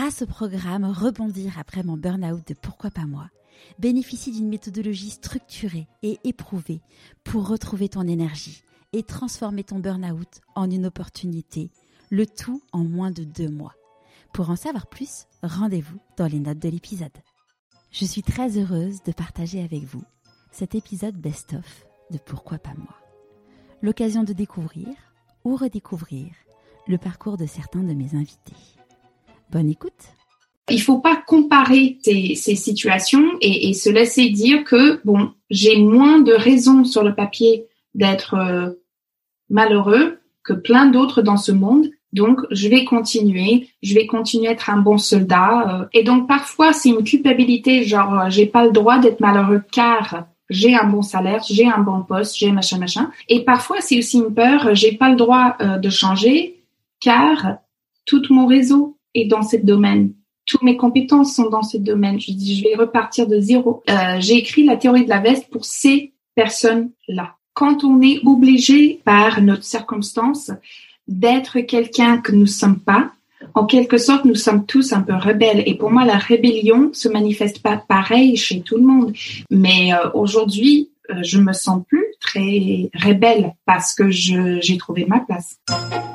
grâce au programme Rebondir après mon burn-out de Pourquoi pas moi, bénéficie d'une méthodologie structurée et éprouvée pour retrouver ton énergie et transformer ton burn-out en une opportunité, le tout en moins de deux mois. Pour en savoir plus, rendez-vous dans les notes de l'épisode. Je suis très heureuse de partager avec vous cet épisode best-of de Pourquoi pas moi. L'occasion de découvrir ou redécouvrir le parcours de certains de mes invités. Bonne écoute il faut pas comparer ces, situations et, se laisser dire que bon, j'ai moins de raisons sur le papier d'être euh, malheureux que plein d'autres dans ce monde. Donc, je vais continuer, je vais continuer à être un bon soldat. Euh. et donc, parfois, c'est une culpabilité, genre, euh, j'ai pas le droit d'être malheureux car j'ai un bon salaire, j'ai un bon poste, j'ai machin, machin. Et parfois, c'est aussi une peur, j'ai pas le droit de changer car tout mon réseau est dans ce domaine toutes mes compétences sont dans ce domaine. Je dis, je vais repartir de zéro. Euh, j'ai écrit la théorie de la veste pour ces personnes-là. Quand on est obligé par notre circonstance d'être quelqu'un que nous sommes pas, en quelque sorte, nous sommes tous un peu rebelles. Et pour moi, la rébellion se manifeste pas pareil chez tout le monde. Mais euh, aujourd'hui, je me sens plus très rebelle parce que j'ai trouvé ma place.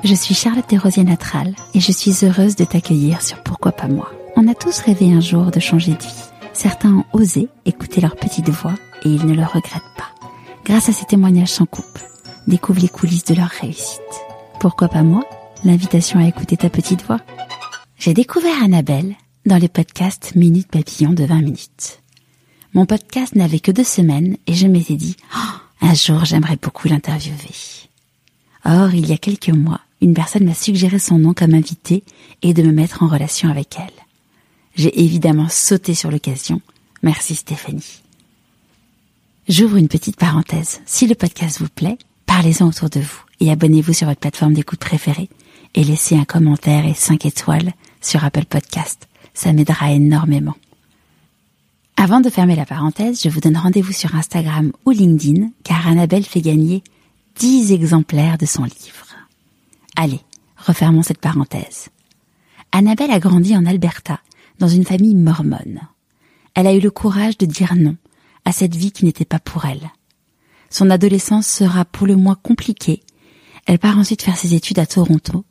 Je suis Charlotte Desrosiers Natral et je suis heureuse de t'accueillir sur Pourquoi pas moi. On a tous rêvé un jour de changer de vie. Certains ont osé écouter leur petite voix et ils ne le regrettent pas. Grâce à ces témoignages sans coupe, découvre les coulisses de leur réussite. Pourquoi pas moi? L'invitation à écouter ta petite voix. J'ai découvert Annabelle dans les podcasts Minute Papillon de 20 minutes. Mon podcast n'avait que deux semaines et je m'étais dit, oh, un jour j'aimerais beaucoup l'interviewer. Or, il y a quelques mois, une personne m'a suggéré son nom comme invité et de me mettre en relation avec elle. J'ai évidemment sauté sur l'occasion. Merci Stéphanie. J'ouvre une petite parenthèse. Si le podcast vous plaît, parlez-en autour de vous et abonnez-vous sur votre plateforme d'écoute préférée et laissez un commentaire et 5 étoiles sur Apple Podcast. Ça m'aidera énormément. Avant de fermer la parenthèse, je vous donne rendez-vous sur Instagram ou LinkedIn car Annabelle fait gagner 10 exemplaires de son livre. Allez, refermons cette parenthèse. Annabelle a grandi en Alberta dans une famille mormone. Elle a eu le courage de dire non à cette vie qui n'était pas pour elle. Son adolescence sera pour le moins compliquée. Elle part ensuite faire ses études à Toronto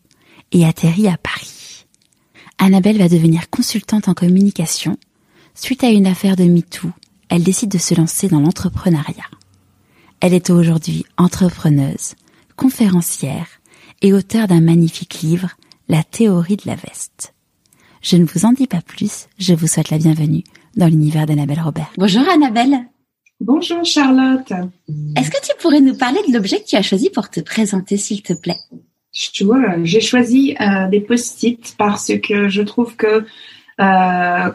et atterrit à Paris. Annabelle va devenir consultante en communication. Suite à une affaire de MeToo, elle décide de se lancer dans l'entrepreneuriat. Elle est aujourd'hui entrepreneuse, conférencière et auteure d'un magnifique livre, La théorie de la veste. Je ne vous en dis pas plus, je vous souhaite la bienvenue dans l'univers d'Annabelle Robert. Bonjour Annabelle. Bonjour Charlotte. Est-ce que tu pourrais nous parler de l'objet que tu as choisi pour te présenter, s'il te plaît? J'ai choisi euh, des post-it parce que je trouve que euh,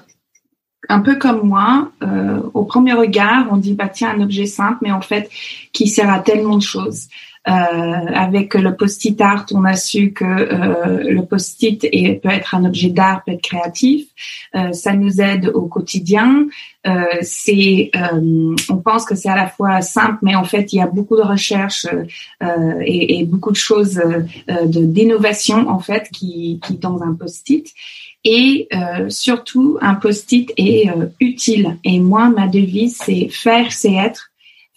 un peu comme moi, euh, au premier regard, on dit bah tiens un objet simple, mais en fait qui sert à tellement de choses. Euh, avec le post-it art, on a su que euh, le post-it peut être un objet d'art, peut être créatif. Euh, ça nous aide au quotidien. c'est, on pense que c'est à la fois simple, mais en fait, il y a beaucoup de recherches et, et, beaucoup de choses d'innovation en fait qui, qui dans un post-it. Et surtout, un post-it est utile. Et moi, ma devise, c'est faire, c'est être.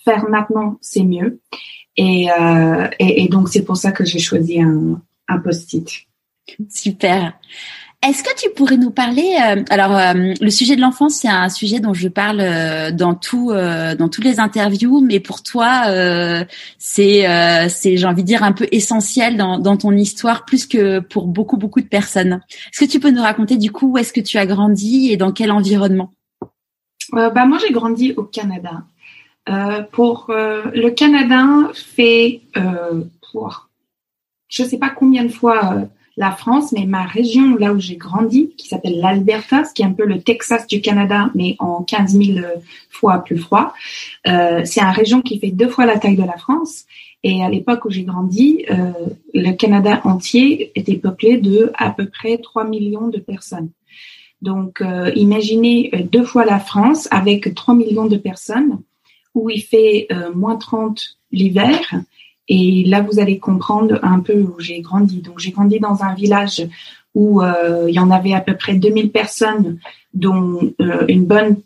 Faire maintenant, c'est mieux. Euh, et, et, donc, c'est pour ça que j'ai choisi un, un post-it. Super. Est-ce que tu pourrais nous parler euh, Alors, euh, le sujet de l'enfance, c'est un sujet dont je parle dans tout, dans toutes les interviews, mais pour toi, c'est, c'est, j'ai envie de dire, un peu essentiel dans, dans ton histoire, plus que pour beaucoup, beaucoup de personnes. Est-ce que tu peux nous raconter du coup où est-ce que tu as grandi et dans quel environnement? Bah moi, j'ai grandi au Canada. Euh, pour euh, le Canada fait euh, pour je sais pas combien de fois la France, mais ma région là où j'ai grandi, qui s'appelle l'Alberta, ce qui est un peu le Texas du Canada, mais en 15 000 fois plus froid. c'est une région qui fait deux fois la taille de la France. Et à l'époque où j'ai grandi, le Canada entier était peuplé de à peu près 3 millions de personnes. Donc, imaginez deux fois la France avec 3 millions de personnes où il fait euh, moins 30 l'hiver. Et là, vous allez comprendre un peu où j'ai grandi. Donc, j'ai grandi dans un village où euh, il y en avait à peu près 2000 personnes, dont euh, une bonne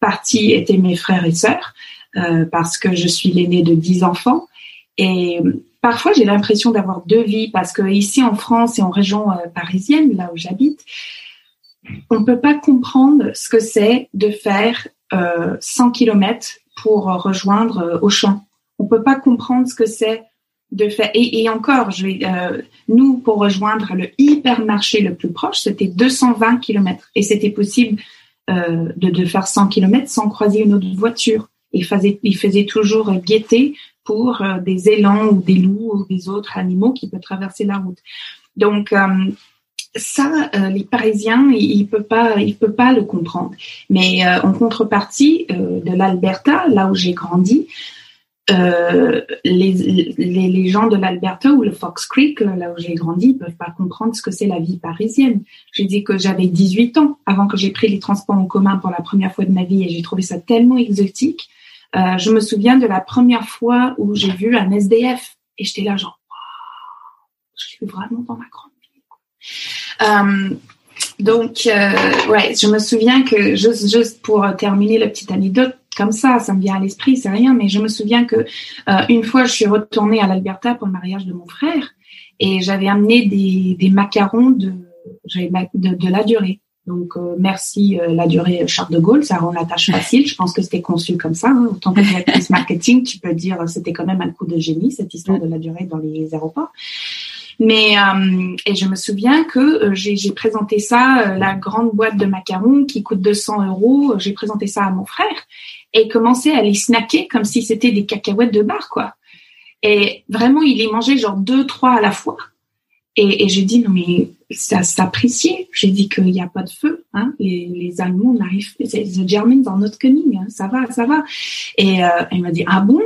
partie étaient mes frères et sœurs, euh, parce que je suis l'aînée de 10 enfants. Et parfois, j'ai l'impression d'avoir deux vies, parce que ici en France et en région parisienne, là où j'habite, on ne peut pas comprendre ce que c'est de faire 100 km pour rejoindre Auchan. On peut pas comprendre ce que c'est de faire. Et, encore, je vais, euh, nous, pour rejoindre le hypermarché le plus proche, c'était 220 km. Et c'était possible euh, de, faire 100 km sans croiser une autre voiture. Il faisait, il faisait toujours guetter pour euh, des élans ou des loups ou des autres animaux qui peuvent traverser la route. Donc, ça, les Parisiens, ils ne peuvent pas, ils peuvent pas le comprendre. Mais en contrepartie de l'Alberta, là où j'ai grandi, euh, les, les, les, gens de l'Alberta ou le Fox Creek, là où j'ai grandi, ne peuvent pas comprendre ce que c'est la vie parisienne. J'ai dit que j'avais 18 ans avant que j'ai pris les transports en commun pour la première fois de ma vie et j'ai trouvé ça tellement exotique. Euh, je me souviens de la première fois où j'ai vu un SDF et j'étais là genre, je suis vraiment dans ma grande ville. Euh, donc, euh, ouais, je me souviens que juste, juste pour terminer la petite anecdote, comme ça, ça me vient à l'esprit, c'est rien, mais je me souviens que euh, une fois, je suis retournée à l'Alberta pour le mariage de mon frère et j'avais amené des, des macarons de, de, de la durée. Donc euh, merci euh, la durée Charles de Gaulle, ça rend la tâche facile. Je pense que c'était conçu comme ça. Hein. Autant que directrice marketing, tu peux dire c'était quand même un coup de génie cette histoire de la durée dans les aéroports. Mais euh, et je me souviens que euh, j'ai présenté ça, euh, la grande boîte de macarons qui coûte 200 euros. J'ai présenté ça à mon frère et commençait à les snacker comme si c'était des cacahuètes de bar, quoi. Et vraiment, il les mangeait genre deux, trois à la fois. Et, et j'ai dit non mais ça s'apprécier. J'ai dit qu'il n'y a pas de feu. Hein. Les, les Allemands n'arrivent, the Germans are not coming. Hein. Ça va, ça va. Et euh, il m'a dit ah bon?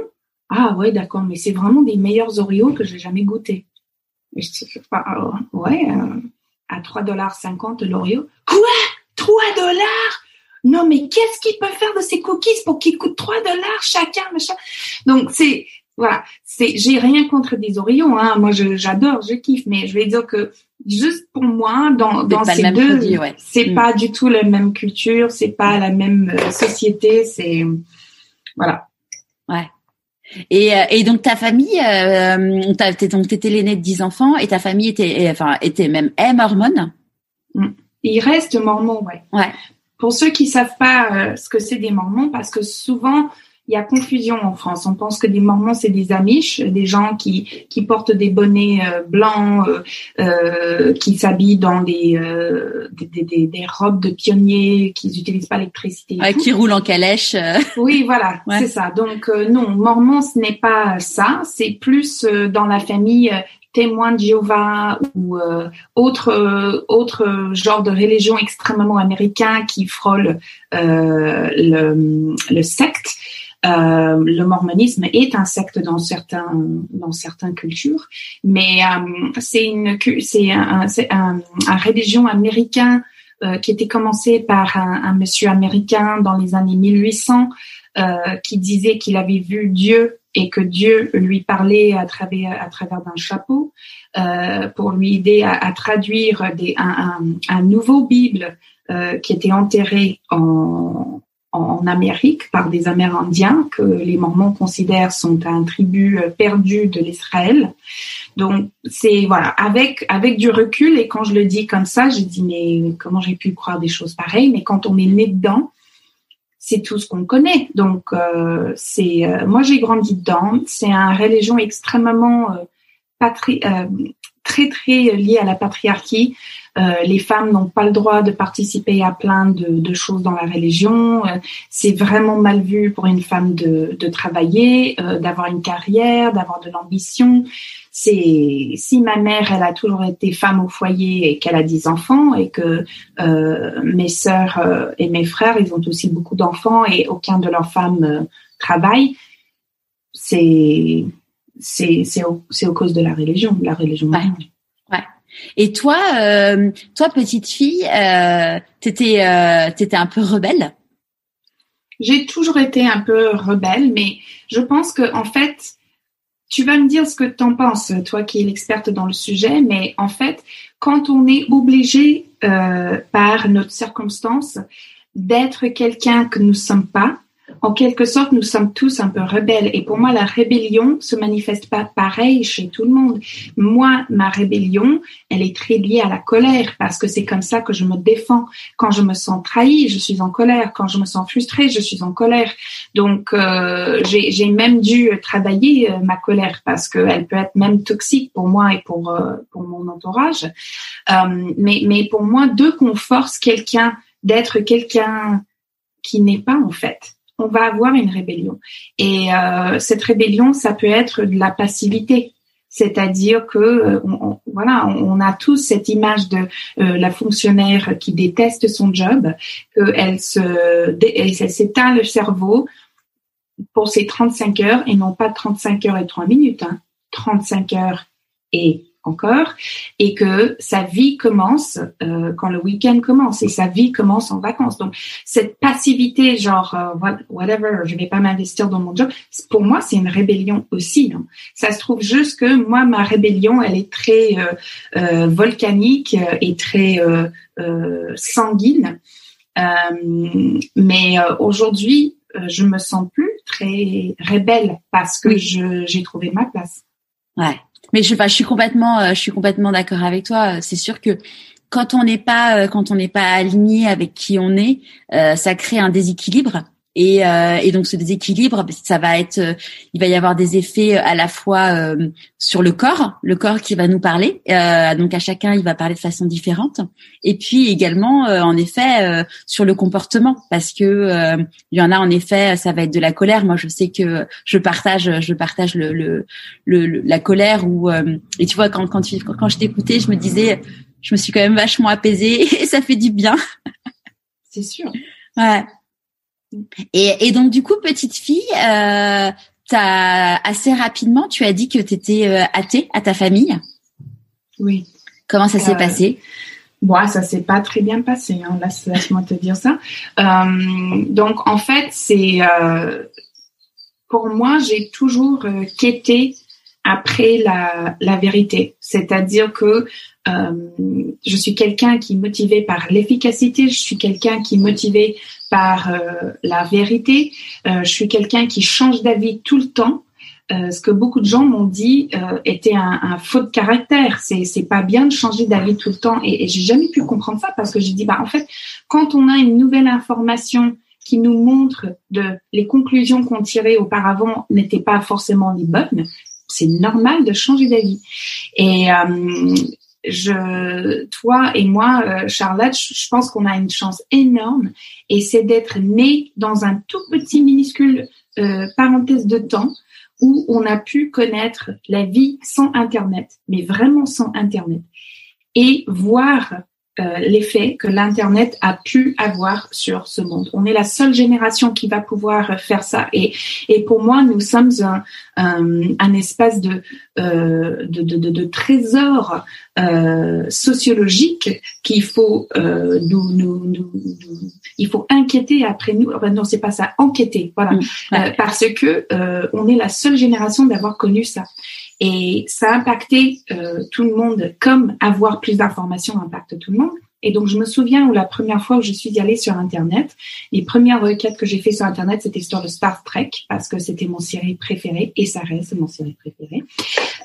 Ah ouais d'accord mais c'est vraiment des meilleurs Oreos que j'ai jamais goûté. Et je dis, ah, ouais, euh, à 3,50 dollars l'Oreo. Quoi? 3 dollars? Non, mais qu'est-ce qu'il peut faire de ces cookies pour qu'ils coûtent 3 dollars chacun, machin? Donc, c'est, voilà, c'est, j'ai rien contre des Oreos, hein. Moi, j'adore, je, kiffe, mais je vais dire que juste pour moi, dans, dans ces deux, c'est mm. pas du tout la même culture, c'est pas la même euh, société, c'est, voilà. Ouais. Et, euh, et donc ta famille, euh, donc t'étais l'aîné de 10 enfants et ta famille était, enfin était même est mormone. Mm. Il reste mormon, ouais. Ouais. Pour ceux qui savent pas euh, ce que c'est des mormons, parce que souvent il y a confusion en France. On pense que des Mormons, c'est des Amish, des gens qui, qui portent des bonnets euh, blancs, euh, euh, qui s'habillent dans des, des, des, des, robes de pionniers, qui n'utilisent pas l'électricité. qui roulent en calèche. Oui, voilà, c'est ça. Donc non, Mormon, ce n'est pas ça. C'est plus dans la famille témoin de Jéhovah ou autre autre genre de religion extrêmement américain qui frôle le, le secte. Euh, le mormonisme est un secte dans certains dans certaines cultures, mais euh, c'est une c'est un, un, un, religion américain euh, qui était commencé par un, un, monsieur américain dans les années 1800 euh, qui disait qu'il avait vu Dieu et que Dieu lui parlait à travers à travers d'un chapeau euh, pour lui aider à, à traduire des, un, un, nouveau Bible euh, qui était enterré en, en Amérique par des Amérindiens que les Mormons considèrent sont un tribu euh, perdu de l'Israël. Donc c'est voilà avec avec du recul et quand je le dis comme ça, je dis mais comment j'ai pu croire des choses pareilles? Mais quand on est né dedans, c'est tout ce qu'on connaît. Donc euh, c'est euh, moi j'ai grandi dedans. C'est un religion extrêmement patri très très lié à la patriarchie. Euh, les femmes n'ont pas le droit de participer à plein de, choses dans la religion. Euh, c'est vraiment mal vu pour une femme de, travailler, euh, d'avoir une carrière, d'avoir de l'ambition. C'est si ma mère, elle a toujours été femme au foyer et qu'elle a dix enfants et que mes sœurs et mes frères, ils ont aussi beaucoup d'enfants et aucun de leurs femmes travaille. C'est c'est c'est au, au cause de la religion, la religion. Et toi, euh, toi petite fille, euh, t'étais euh, t'étais un peu rebelle? J'ai toujours été un peu rebelle, mais je pense que en fait, tu vas me dire ce que tu en penses, toi qui es l'experte dans le sujet, mais en fait, quand on est obligé euh, par notre circonstance d'être quelqu'un que nous ne sommes pas, en quelque sorte, nous sommes tous un peu rebelles. Et pour moi, la rébellion se manifeste pas pareil chez tout le monde. Moi, ma rébellion, elle est très liée à la colère parce que c'est comme ça que je me défends. Quand je me sens trahi, je suis en colère. Quand je me sens frustrée, je suis en colère. Donc, euh, j'ai même dû travailler euh, ma colère parce qu'elle peut être même toxique pour moi et pour, euh, pour mon entourage. Euh, mais, mais pour moi, deux qu'on force quelqu'un d'être quelqu'un qui n'est pas en fait on va avoir une rébellion. Et euh, cette rébellion, ça peut être de la passivité. C'est-à-dire que euh, voilà, on a tous cette image de euh, la fonctionnaire qui déteste son job, qu'elle se, elle s'éteint le cerveau pour ses 35 heures et non pas 35 heures et 3 minutes, hein, 35 heures et encore et que sa vie commence euh, quand le week-end commence et sa vie commence en vacances. Donc cette passivité, genre euh, whatever, je vais pas m'investir dans mon job, pour moi c'est une rébellion aussi. Hein. Ça se trouve juste que moi ma rébellion elle est très euh, volcanique et très sanguine. mais aujourd'hui je me sens plus très rebelle parce que j'ai trouvé ma place. Ouais. Mais je, je suis complètement, euh, je suis complètement d'accord avec toi. C'est sûr que quand on n'est pas, euh, quand on n'est pas aligné avec qui on est, euh, ça crée un déséquilibre. Et, euh, et, donc ce déséquilibre, ça va être, euh, il va y avoir des effets euh, à la fois sur le corps, le corps qui va nous parler. donc à chacun, il va parler de façon différente. Et puis également, en effet, sur le comportement, parce que il y en a en effet, ça va être de la colère. Moi, je sais que je partage, je partage le, le, le la colère. Ou et tu vois, quand quand, tu, quand je t'écoutais, je me disais, je me suis quand même vachement apaisée et ça fait du bien. C'est sûr. Ouais. Et, et, donc du coup, petite fille, euh, as, assez rapidement, tu as dit que tu étais euh, athée à ta famille. Oui. Comment ça s'est euh, passé? Moi, ça s'est pas très bien passé. Hein. Laisse-moi te dire ça. Donc en fait, c'est pour moi, j'ai toujours quêté après la, la vérité. C'est-à-dire que je suis quelqu'un qui est motivé par l'efficacité, je suis quelqu'un qui est motivé par euh, la vérité, euh, je suis quelqu'un qui change d'avis tout le temps. ce que beaucoup de gens m'ont dit était un, faux de caractère. C'est c'est pas bien de changer d'avis tout le temps. Et, j'ai jamais pu comprendre ça parce que j'ai dit bah en fait quand on a une nouvelle information qui nous montre de les conclusions qu'on tirait auparavant n'étaient pas forcément les bonnes, c'est normal de changer d'avis. Et euh, je, toi et moi, euh, Charlotte, je pense qu'on a une chance énorme, et c'est d'être né dans un tout petit minuscule euh, parenthèse de temps où on a pu connaître la vie sans Internet, mais vraiment sans Internet, et voir euh, l'effet que l'Internet a pu avoir sur ce monde. On est la seule génération qui va pouvoir faire ça. Et, et pour moi, nous sommes un, un, espace de, euh, de, de, de, trésor euh, sociologique qu'il faut euh, nous, nous, nous, il faut inquiéter après nous. non, c'est pas ça, enquêter. Voilà, mmh, euh, parce que euh, on est la seule génération d'avoir connu ça. Et ça a impacté euh, tout le monde, comme avoir plus d'informations impacte tout le monde. Et donc, je me souviens où la première fois où je suis allée sur Internet, les premières requêtes que j'ai fait sur Internet, c'était sur le Star Trek, parce que c'était mon série préférée, et ça reste mon série préférée.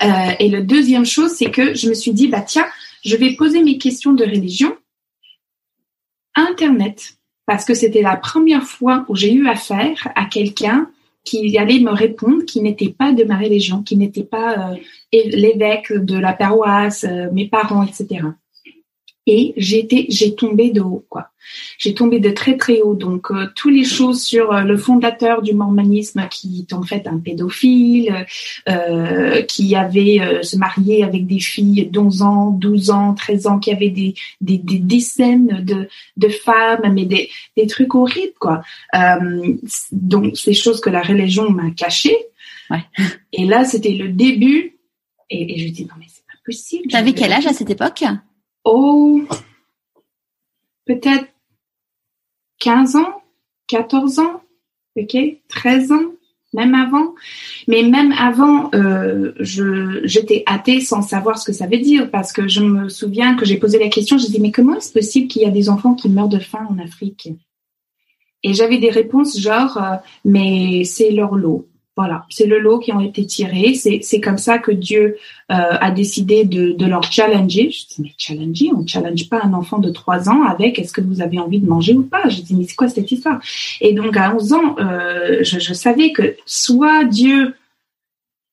Euh, et le deuxième chose, c'est que je me suis dit, bah tiens, je vais poser mes questions de religion Internet, parce que c'était la première fois où j'ai eu affaire à quelqu'un qui allait me répondre, qui n'était pas de ma religion, qui n'était pas euh, l'évêque de la paroisse, euh, mes parents, etc et j'étais j'ai tombé de haut quoi. J'ai tombé de très très haut. Donc euh, tous les choses sur euh, le fondateur du mormonisme qui est en fait un pédophile euh, qui avait euh, se marié avec des filles d'11 ans 12 ans 13 ans qui avait des des, des dizaines de de femmes mais des des trucs horribles quoi. Donc ces choses que la religion m'a cachées. Ouais. et là c'était le début. Et, et je dis non mais c'est pas possible. T'avais quel âge à cette époque? Oh, peut-être 15 ans, 14 ans, ok, 13 ans. même avant. Mais même avant, euh, j'étais athée sans savoir ce que ça veut dire parce que je me souviens que j'ai posé la question, je dis mais comment est-ce possible qu'il y a des enfants qui meurent de faim en Afrique? Et j'avais des réponses genre euh, mais c'est leur lot. Voilà, c'est le lot qui ont été tirés. C'est comme ça que Dieu euh, a décidé de, de leur challenger. Je dis mais challenger, on challenge pas un enfant de 3 ans avec est-ce que vous avez envie de manger ou pas? Je dis mais c'est quoi cette histoire? Et donc à 11 ans, euh, je savais que soit Dieu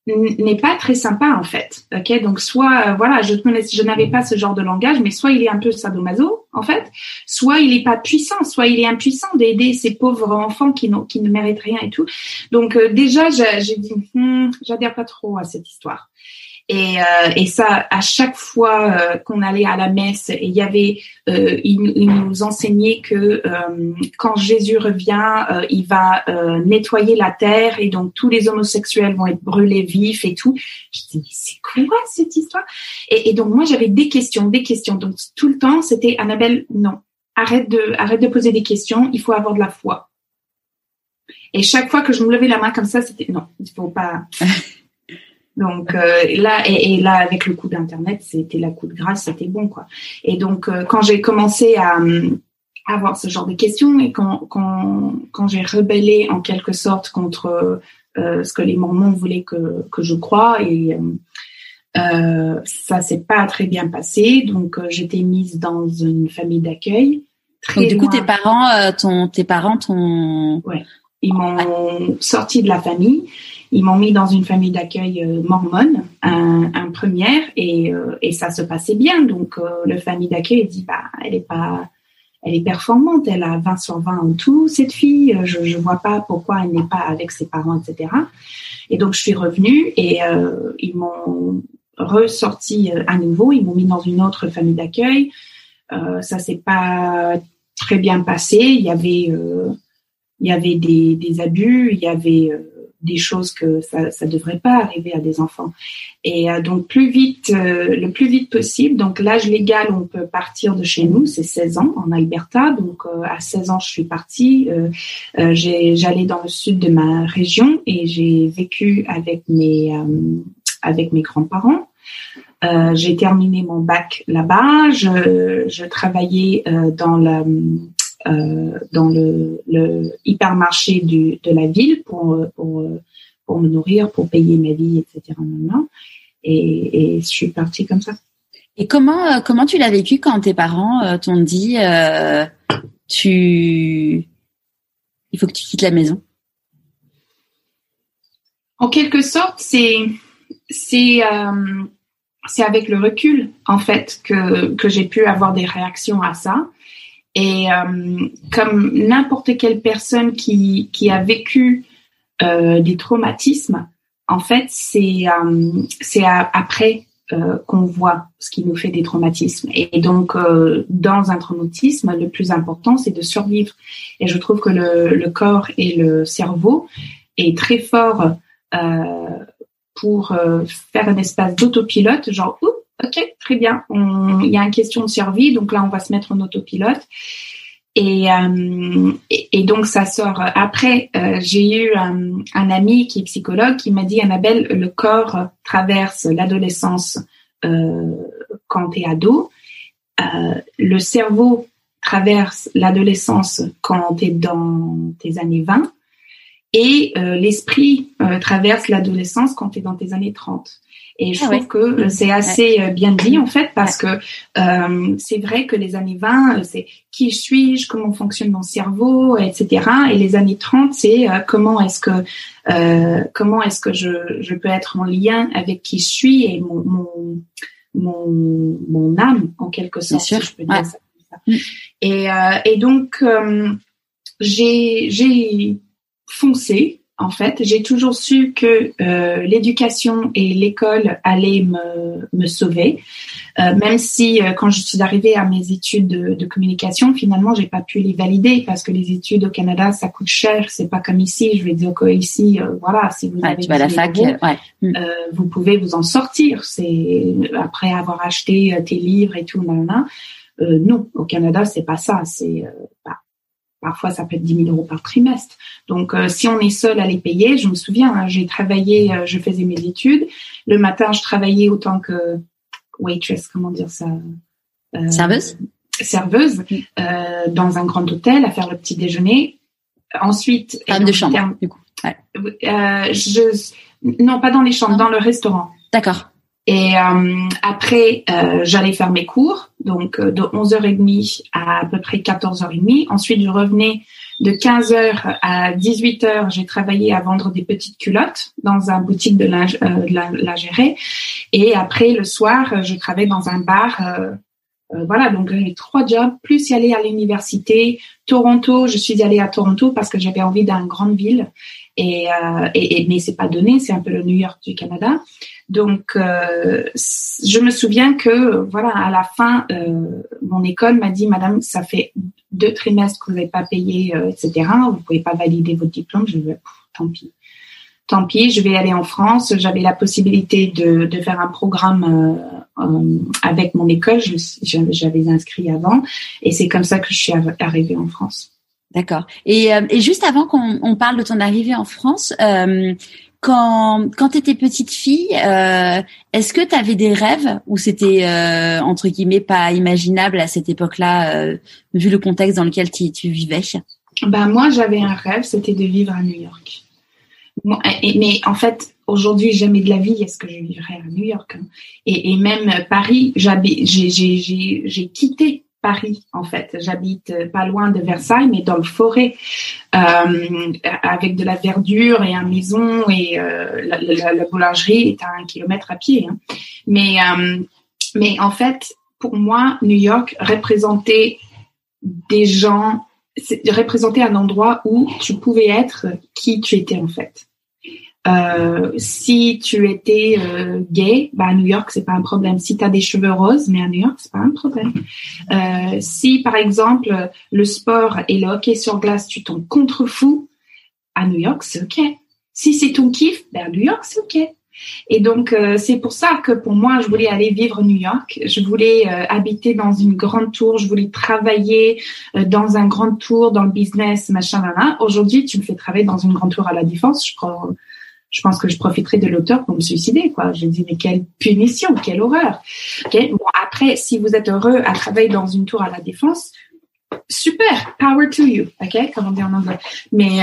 n'est pas très sympa en fait. Ok, donc soit euh, voilà, je je n'avais pas ce genre de langage, mais soit il est un peu sadomaso en fait, soit il est pas puissant, soit il est impuissant d'aider ces pauvres enfants qui, qui ne méritent rien et tout. Donc euh, déjà, j'ai dit, hmm, j'adhère pas trop à cette histoire. Et, euh, et ça, à chaque fois euh, qu'on allait à la messe, il y avait, euh, il, nous enseignait que quand Jésus revient, il va nettoyer la terre et donc tous les homosexuels vont être brûlés vifs et tout. Je dis, c'est quoi cette histoire? Et, et, donc moi j'avais des questions, des questions. Donc tout le temps c'était Annabelle, non, arrête de, arrête de poser des questions. Il faut avoir de la foi. Et chaque fois que je me levais la main comme ça, c'était non, il faut pas. Donc euh, là et, là avec le coup d'internet, c'était la coup de grâce, c'était bon quoi. Et donc euh, quand j'ai commencé à, avoir ce genre de questions et quand quand, quand j'ai rebellé en quelque sorte contre euh, ce que les Mormons voulaient que que je croie et euh, ça s'est pas très bien passé. Donc j'étais mise dans une famille d'accueil. Donc du coup tes parents, ton tes parents t'ont ouais, ils m'ont sorti de la famille ils m'ont mis dans une famille d'accueil euh, mormone, un, un première, et, euh, et, ça se passait bien. Donc euh, le famille d'accueil dit bah elle est pas, elle est performante, elle a 20 sur 20 en tout cette fille. Je je vois pas pourquoi elle n'est pas avec ses parents, etc. Et donc je suis revenue et ils m'ont ressorti à nouveau. Ils m'ont mis dans une autre famille d'accueil. Euh, ça s'est pas très bien passé. Il y avait il y avait des, des abus, il y avait des choses que ça ça devrait pas arriver à des enfants. Et euh, donc plus vite euh, le plus vite possible. Donc l'âge légal on peut partir de chez nous, c'est 16 ans en Alberta. Donc euh, à 16 ans je suis partie. j'ai j'allais dans le sud de ma région et j'ai vécu avec mes avec mes grands-parents. j'ai terminé mon bac là-bas. Je, je travaillais dans la euh, dans le, le, hypermarché du, de la ville pour, pour, pour me nourrir, pour payer ma vie, etc. Et, et je suis partie comme ça. Et comment euh, comment tu l'as vécu quand tes parents euh, t'ont dit euh, tu il faut que tu quittes la maison? En quelque sorte, c'est c'est euh, c'est avec le recul en fait que que j'ai pu avoir des réactions à ça et euh, comme n'importe quelle personne qui, qui a vécu euh, des traumatismes, en fait, c'est euh, c'est après euh, qu'on voit ce qui nous fait des traumatismes. Et donc, euh, dans un traumatisme, le plus important, c'est de survivre. Et je trouve que le, le corps et le cerveau est très fort euh, pour faire un espace d'autopilote, genre, oups, ok, très bien. il y a une question de survie, donc là on va se mettre en autopilote. Et, euh, et, donc ça sort. Après, euh, j'ai eu un, ami qui est psychologue qui m'a dit Annabelle, le corps traverse l'adolescence euh, quand tu es ado, le cerveau traverse l'adolescence quand tu es dans tes années 20 et l'esprit traverse l'adolescence quand tu es dans tes années 30. Et je ah trouve que c'est assez euh, bien dit en fait parce que euh, c'est vrai que les années 20, euh, c'est qui suis-je, comment fonctionne mon cerveau, etc. Et les années 30, c'est euh, comment est-ce que euh, comment est-ce que je, je peux être en lien avec qui je suis et mon mon mon, mon âme en quelque sorte. Si je peux dire ça. Et, et donc j'ai j'ai foncé en fait. J'ai toujours su que euh, l'éducation et l'école allaient me, me sauver, euh, même si euh, quand je suis arrivée à mes études de, de communication, finalement, j'ai pas pu les valider parce que les études au Canada, ça coûte cher. C'est pas comme ici. Je vais dire que ici, voilà, si vous avez la fac, mm. vous pouvez vous en sortir. C'est après avoir acheté tes livres et tout, non, non. non, au Canada, c'est pas ça. C'est bah, parfois ça peut être 10 000 euros par trimestre. Donc si on est seul à les payer, je me souviens, hein, j'ai travaillé, je faisais mes études. Le matin, je travaillais autant que waitress, comment dire ça Serveuse serveuse euh, dans un grand hôtel à faire le petit déjeuner. Ensuite, femme de chambre, du coup. Ouais. Euh, je, non, pas dans les chambres, dans le restaurant. D'accord. Et euh, après, euh, j'allais faire mes cours, donc euh, de 11h30 à à peu près 14h30. Ensuite, je revenais de 15h à 18h. J'ai travaillé à vendre des petites culottes dans un boutique de, linge, de la, lingerie. Et après, le soir, je travaillais dans un bar euh, voilà, donc j'ai trois jobs, plus y aller à l'université. Toronto, je suis allée à Toronto parce que j'avais envie d'une grande ville. Et, euh, et, mais c'est pas donné, c'est un peu le New York du Canada. Donc, euh, je me souviens que, voilà, à la fin, euh, mon école m'a dit, Madame, ça fait deux trimestres que vous n'avez pas payé, euh, etc. Vous pouvez pas valider votre diplôme. Je vais, tant pis tant pis, je vais aller en France. J'avais la possibilité de, de faire un programme euh, euh, avec mon école. J'avais inscrit avant. Et c'est comme ça que je suis arrivée en France. D'accord. Et, euh, et, juste avant qu'on on parle de ton arrivée en France, euh, quand, quand tu étais petite fille, euh, est-ce que tu avais des rêves ou c'était, entre guillemets, pas imaginable à cette époque-là, vu le contexte dans lequel tu, tu vivais? Ben, Moi, j'avais un rêve, c'était de vivre à New York mais en fait, aujourd'hui, jamais de la vie est-ce que je vivrai à New York. Hein? Et, et, même Paris, j'ai quitté Paris en fait. J'habite pas loin de Versailles, mais dans le forêt, euh, avec de la verdure et une maison et euh, la, la, la, boulangerie est à un kilomètre à pied. Hein. Mais euh, mais en fait, pour moi, New York représentait des gens représentait un endroit où tu pouvais être qui tu étais en fait. Euh, si tu étais euh, gay, bah à New York c'est pas un problème. Si tu as des cheveux roses, mais à New York c'est pas un problème. Euh, si par exemple le sport et le hockey sur glace tu t'en contrefous, à New York c'est ok. Si c'est ton kiff, ben à New York c'est ok. Et donc, euh, c'est pour ça que pour moi, je voulais aller vivre New York. Je voulais euh, habiter dans une grande tour. Je voulais travailler dans un grand tour, dans le business, machin, là, Aujourd'hui, tu me fais travailler dans une grande tour à la Défense. Je, crois, je pense que je profiterai de l'auteur pour me suicider, quoi. Je dis, mais quelle punition, quelle horreur. Okay bon, après, si vous êtes heureux à travailler dans une tour à la Défense, super, power to you, ok, comme on dit en anglais. Mais,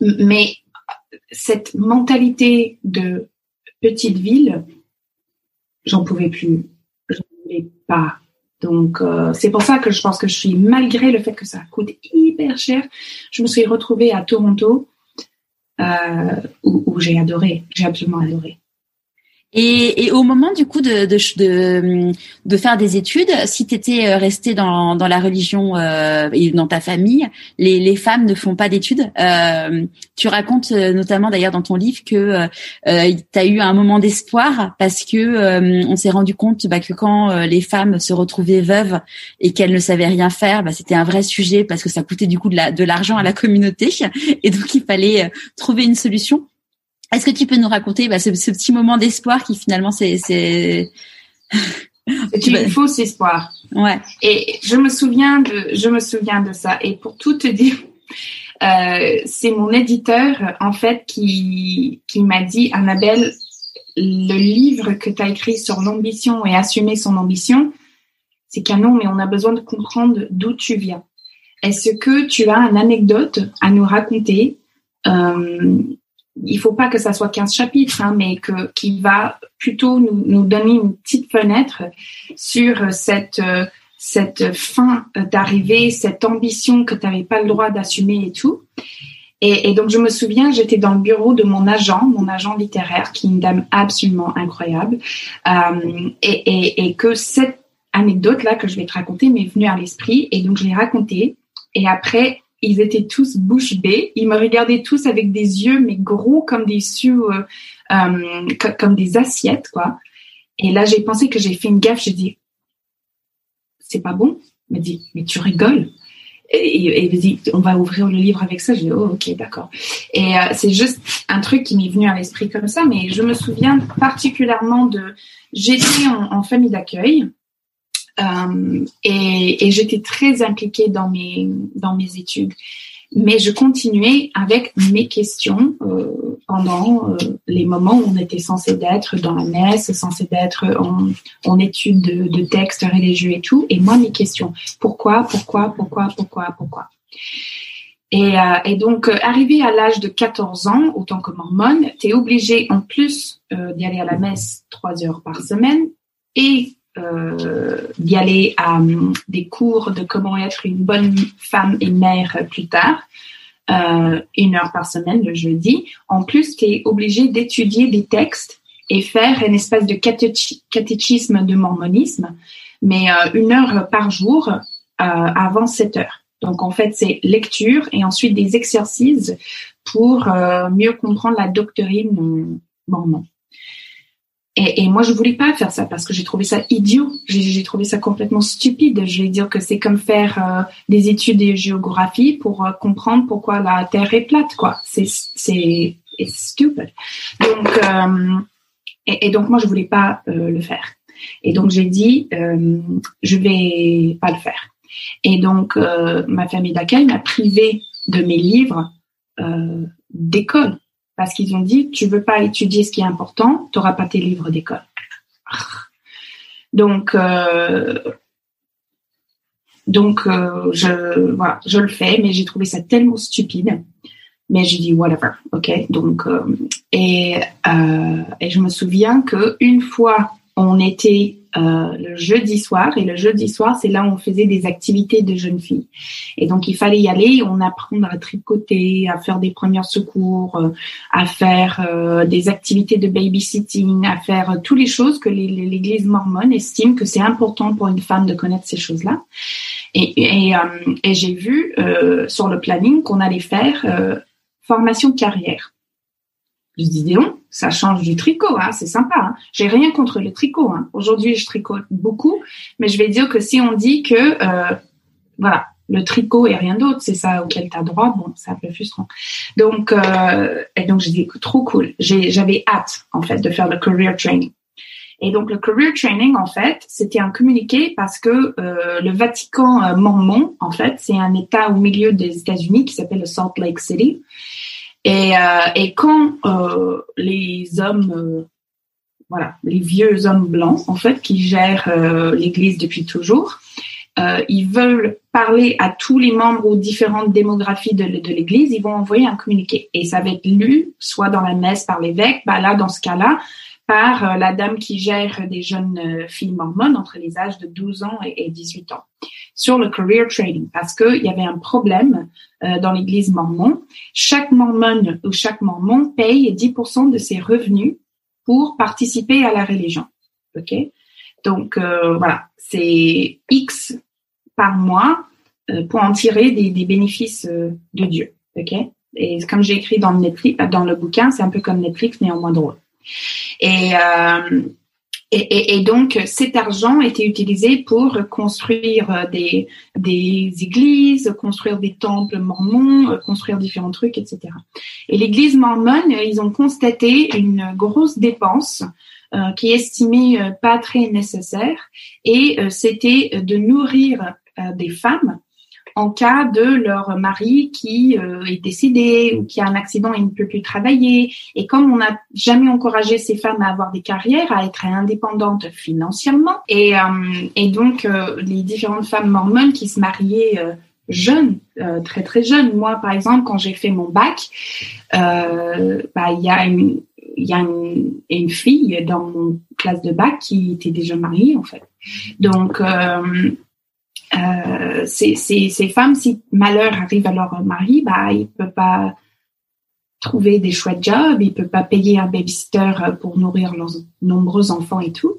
mais cette mentalité de petite ville, j'en pouvais plus, je voulais pas. Donc euh, c'est pour ça que je pense que je suis malgré le fait que ça coûte hyper cher, je me suis retrouvée à Toronto euh, où, où j'ai adoré, j'ai absolument adoré. Et, et, au moment du coup de, de, de, de faire des études, si tu étais euh, resté dans, dans la religion euh, et dans ta famille, les, les femmes ne font pas d'études. Euh, tu racontes euh, notamment d'ailleurs dans ton livre que euh, tu as eu un moment d'espoir parce que euh, on s'est rendu compte bah, que quand les femmes se retrouvaient veuves et qu'elles ne savaient rien faire, bah, c'était un vrai sujet parce que ça coûtait du coup de l'argent de à la communauté et donc il fallait trouver une solution. Est-ce que tu peux nous raconter bah, ce, petit moment d'espoir qui finalement c'est c'est c'est une fausse espoir. Ouais. Et je me souviens de je me souviens de ça. Et pour tout te dire, euh, c'est mon éditeur en fait qui qui m'a dit Annabelle, le livre que tu as écrit sur l'ambition et assumer son ambition, c'est canon, mais on a besoin de comprendre d'où tu viens. Est-ce que tu as une anecdote à nous raconter euh, il faut pas que ça soit 15 chapitres, hein, mais que qui va plutôt nous, nous donner une petite fenêtre sur cette cette fin d'arrivée, cette ambition que tu n'avais pas le droit d'assumer et tout. Et, et, donc je me souviens, j'étais dans le bureau de mon agent, mon agent littéraire, qui est une dame absolument incroyable, euh, et, et, et que cette anecdote là que je vais te raconter m'est venue à l'esprit, et donc je l'ai racontée. Et après, ils étaient tous bouche bée. Ils me regardaient tous avec des yeux, mais gros comme des cieux, euh, euh comme des assiettes, quoi. Et là, j'ai pensé que j'ai fait une gaffe. J'ai dit, c'est pas bon. Il m'a dit, mais tu rigoles. Et, il me dit, on va ouvrir le livre avec ça. J'ai dit, oh, ok, d'accord. Et euh, c'est juste un truc qui m'est venu à l'esprit comme ça. Mais je me souviens particulièrement de, j'étais en, en famille d'accueil. Euh, et, et j'étais très impliquée dans mes dans mes études mais je continuais avec mes questions euh, pendant euh, les moments où on était censé d'être dans la messe, censé d'être en, en étude de, de textes religieux et tout. Et moi, mes questions. Pourquoi, pourquoi, pourquoi, pourquoi, pourquoi? Et, euh, et, donc, euh, arrivé à l'âge de 14 ans, autant que mormone, tu es obligé en plus euh, d'y aller à la messe trois heures par semaine et d'y aller à um, des cours de comment être une bonne femme et mère plus tard, euh, une heure par semaine le jeudi. En plus, tu es obligé d'étudier des textes et faire une espèce de catéchisme de mormonisme, mais euh, une heure par jour euh, avant 7 heures. Donc en fait, c'est lecture et ensuite des exercices pour euh, mieux comprendre la doctrine mormon. Et, et, moi, je voulais pas faire ça parce que j'ai trouvé ça idiot. J'ai trouvé ça complètement stupide. Je vais dire que c'est comme faire euh, des études de géographie pour euh, comprendre pourquoi la Terre est plate, quoi. C'est stupide. Donc euh, et, et, donc moi, je voulais pas euh, le faire. Et donc j'ai dit, je vais pas le faire. Et donc ma famille d'accueil m'a privé de mes livres d'école parce qu'ils ont dit tu veux pas étudier ce qui est important, tu n'auras pas tes livres d'école. Donc euh, donc euh, je voilà, je le fais, mais j'ai trouvé ça tellement stupide. Mais j'ai dit whatever, ok? Donc euh, et et je me souviens que une fois on était euh, le jeudi soir. Et le jeudi soir, c'est là où on faisait des activités de jeunes filles. Et donc, il fallait y aller, on apprendre à tricoter, à faire des premiers secours, euh, à faire euh, des activités de babysitting, à faire toutes les choses que l'Église mormone estime que c'est important pour une femme de connaître ces choses-là. Et, et, et j'ai vu sur le planning qu'on allait faire formation carrière. Je dis, non, ça change du tricot, hein, c'est sympa. Hein. J'ai rien contre le tricot. Hein. Aujourd'hui, je tricote beaucoup, mais je vais dire que si on dit que, euh, voilà, le tricot et rien d'autre, c'est ça auquel tu as droit, bon, c'est un peu frustrant. Donc, euh, donc j'ai dit, trop cool. J'avais hâte, en fait, de faire le career training. Et donc, le career training, en fait, c'était un communiqué parce que euh, le Vatican euh, mormon, en fait, c'est un État au milieu des États-Unis qui s'appelle le Salt Lake City. Et, euh, et quand euh, les hommes, euh, voilà, les vieux hommes blancs, en fait, qui gèrent l'Église depuis toujours, euh, ils veulent parler à tous les membres aux différentes démographies de, l'Église, ils vont envoyer un communiqué. Et ça va être lu, soit dans la messe par l'évêque, bah là, dans ce cas-là, par la dame qui gère des jeunes filles mormones entre les âges de 12 ans et 18 ans sur le career trading parce qu'il y avait un problème euh, dans l'église mormon. Chaque mormon ou chaque mormon paye 10% de ses revenus pour participer à la religion. OK? Donc, voilà, c'est X par mois pour en tirer des, bénéfices de Dieu. OK? Et comme j'ai écrit dans le, Netflix, dans le bouquin, c'est un peu comme Netflix, mais en moins drôle. Euh, et, donc, cet argent était utilisé pour construire des, des églises, construire des temples mormons, construire différents trucs, etc. Et l'église mormone, ils ont constaté une grosse dépense euh, qui est estimée euh, pas très nécessaire, et c'était de nourrir des femmes en cas de leur mari qui euh, est décédé ou qui a un accident et ne peut plus travailler. Et comme on n'a jamais encouragé ces femmes à avoir des carrières, à être indépendantes financièrement, et, euh, donc euh, les différentes femmes mormones qui se mariaient jeunes, très très jeunes. Moi, par exemple, quand j'ai fait mon bac, bah, il y a une il y a une, fille dans mon classe de bac qui était déjà mariée en fait. Donc ces, ces, femmes, si malheur arrive à leur mari, bah, ils peuvent pas trouver des chouettes jobs, ils peuvent pas payer un babysitter pour nourrir leurs nombreux enfants et tout.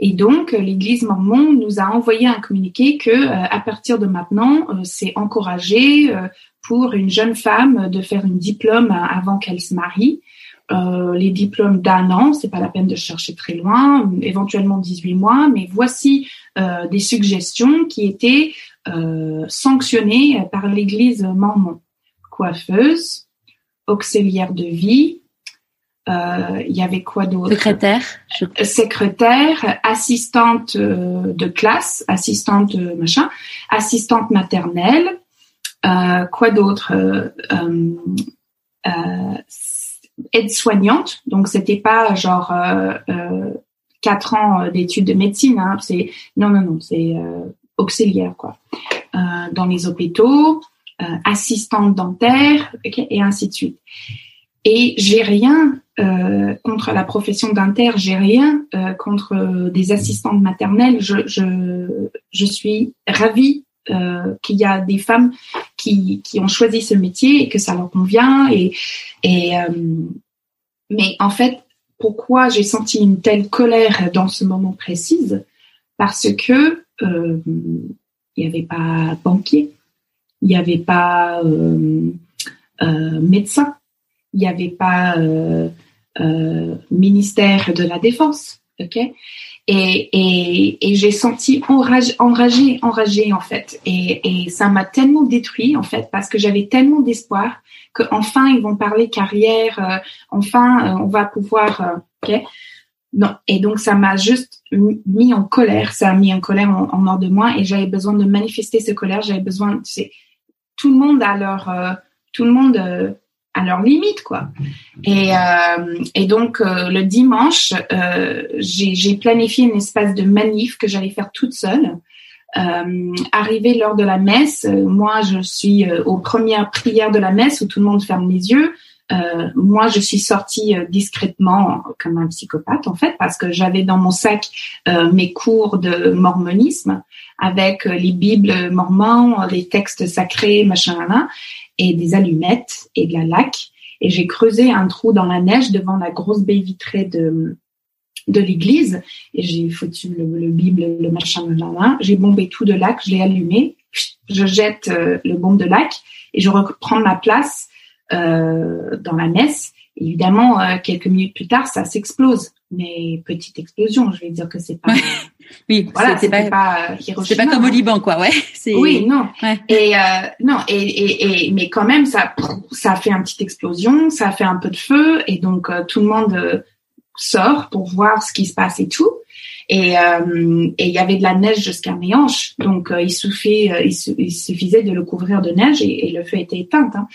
Et donc, l'Église mormon nous a envoyé un communiqué que, euh, à partir de maintenant, euh, c'est encouragé euh, pour une jeune femme de faire un diplôme avant qu'elle se marie. Les diplômes d'un an, c'est pas la peine de chercher très loin, éventuellement 18 mois, mais voici euh, des suggestions qui étaient euh, sanctionnées par l'Église mormon. Coiffeuse, auxiliaire de vie, Euh, il y avait quoi d'autre? Secrétaire. je... Secrétaire, assistante de classe, assistante machin, assistante maternelle. quoi d'autre? Aide-soignante. Donc c'était pas genre quatre ans d'études de médecine. Hein. C'est non non non, c'est auxiliaire quoi. dans les hôpitaux. Euh, assistante dentaire, et ainsi de suite. Et j'ai rien euh, contre la profession dentaire, j'ai rien euh, contre des assistantes maternelles. Je, je, je suis ravie euh, qu'il y a des femmes qui, qui ont choisi ce métier et que ça leur convient. Et, et mais en fait, pourquoi j'ai senti une telle colère dans ce moment précis Parce que il n'y avait pas banquier, il n'y avait pas euh, euh, médecin, il n'y avait pas euh, ministère de la Défense, ok? Et, et, et j'ai senti enragé, enragé, enragé en fait. Et, et ça m'a tellement détruit en fait parce que j'avais tellement d'espoir que enfin ils vont parler carrière, enfin on va pouvoir, ok non. Et donc ça m'a juste mis en colère, ça a mis en colère en, en hors de moi et j'avais besoin de manifester cette colère, j'avais besoin, c'est tout le monde a leur euh, tout le monde euh, a leur limite quoi. Et, euh, et donc le dimanche, j'ai planifié une espèce de manif que j'allais faire toute seule. Euh, arrivé l'heure de la messe, moi je suis aux premières prières de la messe où tout le monde ferme les yeux. Euh, moi, je suis sortie discrètement comme un psychopathe en fait parce que j'avais dans mon sac euh, mes cours de mormonisme avec euh, les bibles mormons, les textes sacrés, machin là, et des allumettes et de la laque. Et j'ai creusé un trou dans la neige devant la grosse baie vitrée de de l'église et j'ai foutu le, le, bible, le machin, là, j'ai bombé tout de lac, je l'ai allumé, je jette le bombe de lac et je reprends ma place euh, dans la messe. Évidemment, euh, quelques minutes plus tard, ça s'explose. Mais petite explosion, je vais dire que c'est pas. oui, voilà, c'est pas, pas C'est pas comme au Liban, quoi, ouais. Oui, non. Et euh, non, et, et, et, mais quand même, ça, ça fait une petite explosion, ça fait un peu de feu, et donc euh, tout le monde euh, sort pour voir ce qui se passe et tout. Et il y avait de la neige jusqu'à mes hanches, donc il suffisait, il, suffisait de le couvrir de neige et, le feu était éteint. Hein.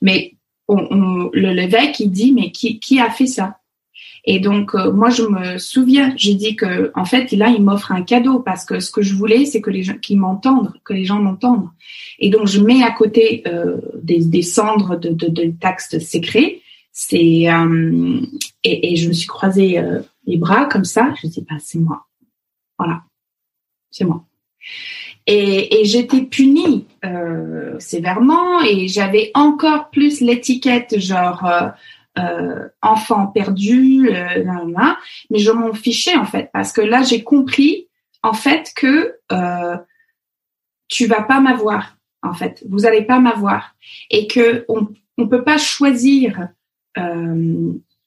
Mais on, le l'évêque il dit mais qui, qui a fait ça? Et donc euh, moi je me souviens j'ai dit que en fait là il m'offre un cadeau parce que ce que je voulais c'est que les gens qu'ils m'entendent que les gens m'entendent. Et donc je mets à côté euh, des, des, cendres de, de, de textes secrets. C'est euh, et, et, je me suis croisé les bras comme ça. Je dis bah, c'est moi. Voilà. C'est moi. Et, et j'étais punie euh, sévèrement. Et j'avais encore plus l'étiquette genre euh, enfant perdu, euh, mais je m'en fichais en fait parce que là j'ai compris en fait que euh, tu vas pas m'avoir en fait, vous allez pas m'avoir. Et que on on peut pas choisir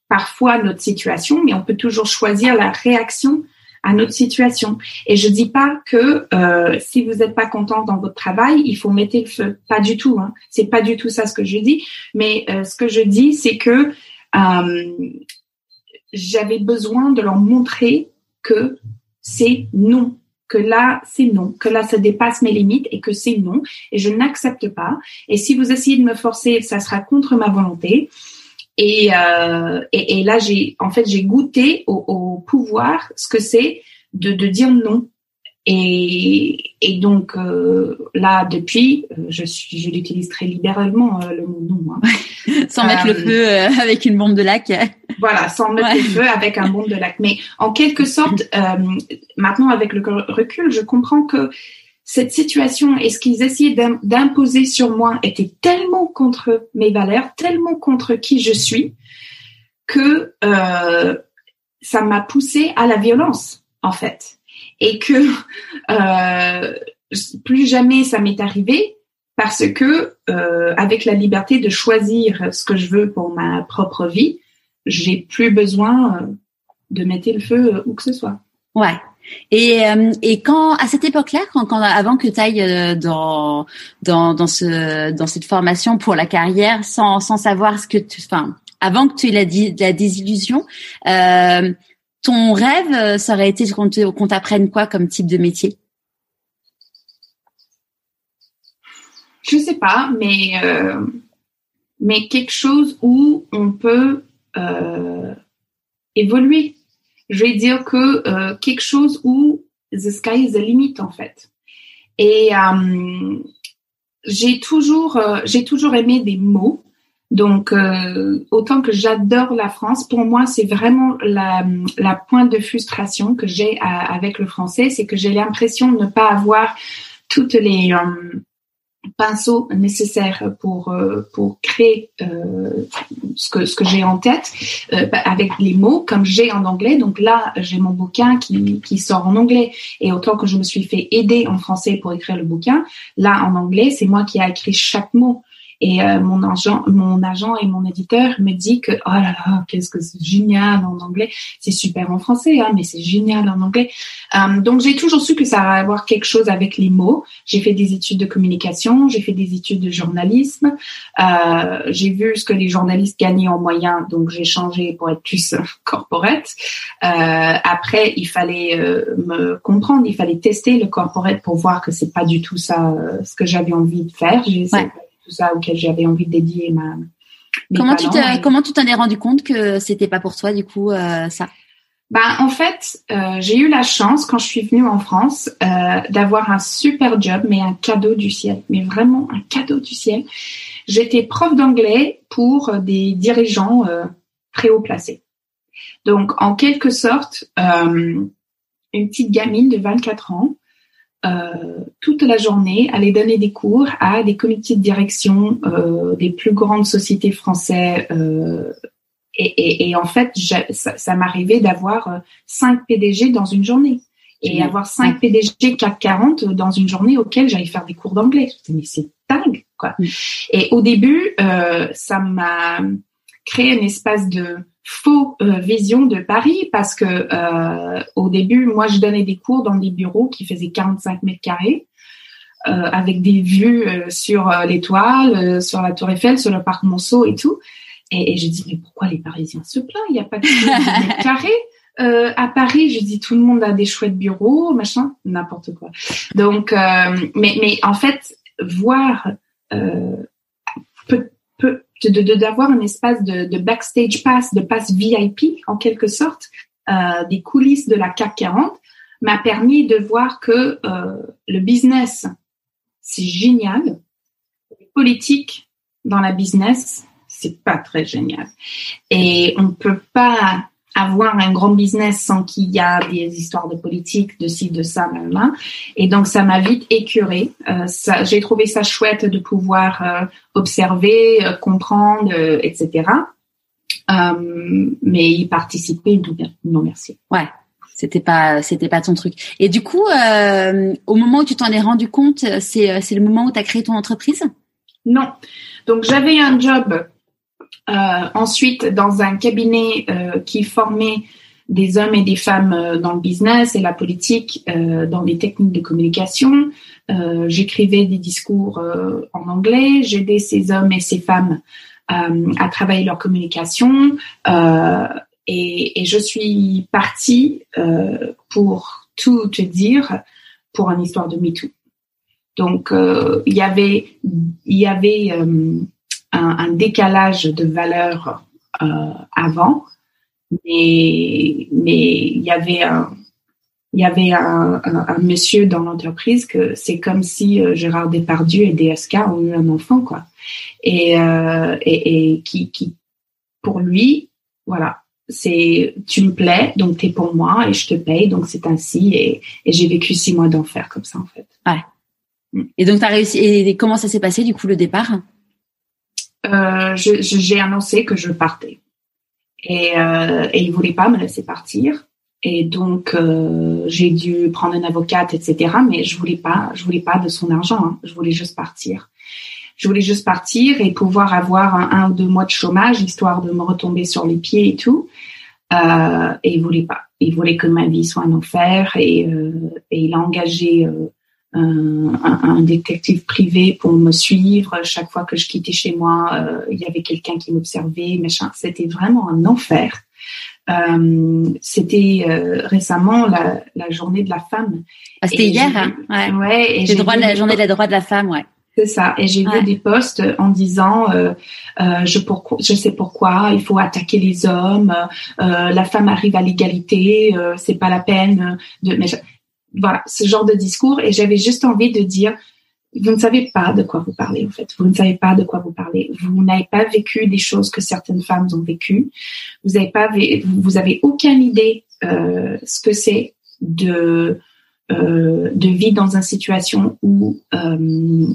parfois notre situation, mais on peut toujours choisir la réaction à notre situation. Et je dis pas que euh, si vous n'êtes pas content dans votre travail, il faut mettre le feu. Pas du tout. Hein. C'est pas du tout ça ce que je dis. Mais euh, ce que je dis, c'est que euh, j'avais besoin de leur montrer que c'est non, que là c'est non, que là ça dépasse mes limites et que c'est non et je n'accepte pas. Et si vous essayez de me forcer, ça sera contre ma volonté. Et, euh, et, et, là, j'ai en fait j'ai goûté au, au, pouvoir, ce que c'est de, de dire non. Et, et donc euh, là, depuis, euh, je suis, je l'utilise très libéralement euh, le mot non. Hein. sans mettre le feu euh, avec une bombe de lac. voilà, sans mettre le feu avec un bombe de lac. Mais en quelque sorte, maintenant avec le recul, je comprends que cette situation et ce qu'ils essayaient d'imposer sur moi était tellement contre mes valeurs, tellement contre qui je suis, que euh, ça m'a poussé à la violence, en fait. Et que euh, plus jamais ça m'est arrivé parce que euh, avec la liberté de choisir ce que je veux pour ma propre vie, j'ai plus besoin de mettre le feu où que ce soit. Ouais, et, euh, et quand à cette époque-là, quand, quand, avant que tu ailles euh, dans, dans dans ce dans cette formation pour la carrière, sans sans savoir ce que tu, enfin avant que tu aies la, la désillusion, euh, ton rêve, ça aurait été qu'on t'apprenne quoi comme type de métier? Je sais pas, mais euh, mais quelque chose où on peut euh, évoluer. Je vais dire que euh, quelque chose où the sky is the limit en fait. Et euh, j'ai toujours euh, j'ai toujours aimé des mots. Donc euh, autant que j'adore la France, pour moi c'est vraiment la, la pointe de frustration que j'ai avec le français, c'est que j'ai l'impression de ne pas avoir toutes les pinceau nécessaire pour euh, pour créer euh, ce que ce que j'ai en tête euh, bah, avec les mots comme j'ai en anglais. Donc là j'ai mon bouquin qui qui sort en anglais. Et autant que je me suis fait aider en français pour écrire le bouquin là en anglais c'est moi qui ai écrit chaque mot et euh, mon agent, mon agent et mon éditeur me dit que oh là là, qu'est-ce que c'est génial en anglais. C'est super en français, hein, mais c'est génial en anglais. Euh, donc j'ai toujours su que ça allait avoir quelque chose avec les mots. J'ai fait des études de communication, j'ai fait des études de journalisme. Euh, j'ai vu ce que les journalistes gagnaient en moyen, donc j'ai changé pour être plus corporate. après, il fallait me comprendre, il fallait tester le corporate pour voir que c'est pas du tout ça ce que j'avais envie de faire. J'ai tout ça auquel j'avais envie de dédier ma. Comment tu, comment tu t'en es rendu compte que c'était pas pour toi du coup euh, ça? Ben, en fait, euh, j'ai eu la chance quand je suis venue en France euh, d'avoir un super job, mais un cadeau du ciel, mais vraiment un cadeau du ciel. J'étais prof d'anglais pour des dirigeants très haut placés. Donc, en quelque sorte, une petite gamine de 24 ans euh, toute la journée aller donner des cours à des comités de direction euh, des plus grandes sociétés françaises. Euh, et, et, et, en fait, ça, ça m'arrivait d'avoir 5 euh, PDG dans une journée. Et avoir 5 PDG 440 dans une journée auquel j'allais faire des cours d'anglais. Mais c'est dingue, quoi. Et au début, euh, ça m'a créé un espace de faux euh, vision de Paris parce que euh, au début, moi, je donnais des cours dans des bureaux qui faisaient 45 mètres carrés. Euh, avec des vues sur l'étoile, sur la Tour Eiffel, sur le parc Monceau et tout. Et, et je dis mais pourquoi les Parisiens se plaignent? Il n'y a pas de mètres carrés. à Paris, je dis tout le monde a des chouettes bureaux, machin, n'importe quoi. Donc, mais mais en fait, voir peut, peut d'avoir un espace de, de, backstage pass, de pass VIP en quelque sorte, euh, des coulisses de la CAC 40, m'a permis de voir que euh, le business, c'est génial. Les politiques dans la business, c'est pas très génial. Et on peut pas avoir un grand business sans qu'il y a des histoires de politique, de ci, de ça, là, Et donc, ça m'a vite écuré. Euh, j'ai trouvé ça chouette de pouvoir euh, observer, euh, comprendre, etc. mais y participer, non, merci. Ouais. C'était pas, c'était pas ton truc. Et du coup, au moment où tu t'en es rendu compte, c'est, c'est le moment où tu as créé ton entreprise? Non. Donc, j'avais un job euh, ensuite, dans un cabinet euh, qui formait des hommes et des femmes euh, dans le business et la politique, dans les techniques de communication. J'écrivais des discours en anglais, j'aidais ces hommes et ces femmes à travailler leur communication. Et, je suis partie pour tout te dire pour une histoire de MeToo. Donc il y avait il y avait un, un décalage de valeur euh, avant, mais mais il y avait un il y avait un, un, un monsieur dans l'entreprise que c'est comme si euh, Gérard Depardieu et DSK ont eu un enfant quoi. Et euh, et, et qui qui pour lui voilà c'est tu me plais donc t'es pour moi et je te paye donc c'est ainsi et, et j'ai vécu six mois d'enfer comme ça en fait. Ouais. Et donc t'as réussi et comment ça s'est passé du coup le départ? J'ai annoncé que je partais. Et, euh, et il voulait pas me laisser partir. Et donc euh, j'ai dû prendre une avocate, etc. Mais je voulais pas, je voulais pas de son argent. Hein. Je voulais juste partir. Je voulais juste partir et pouvoir avoir un, ou deux mois de chômage, histoire de me retomber sur les pieds et tout. Euh, et il voulait pas. Il voulait que ma vie soit un enfer et, euh, et il a engagé euh, un, détective privé pour me suivre. Chaque fois que je quittais chez moi, euh, il y avait quelqu'un qui m'observait, machin. C'était vraiment un enfer. Euh, c'était euh, récemment la, la, journée de la femme. Ah, c'était hier, hein? Ouais. ouais et droit de la journée des droits de la femme, ouais. C'est ça. Et j'ai vu des posts en disant, euh, euh, je, pourquoi, je sais pourquoi, il faut attaquer les hommes, euh, la femme arrive à l'égalité, euh, c'est pas la peine de. Mais voilà, ce genre de discours. Et j'avais juste envie de dire, vous ne savez pas de quoi vous parlez, en fait. Vous ne savez pas de quoi vous parlez. Vous n'avez pas vécu des choses que certaines femmes ont vécues. Vous n'avez pas, vous avez aucune idée euh, ce que c'est de euh, de vivre dans une situation où euh,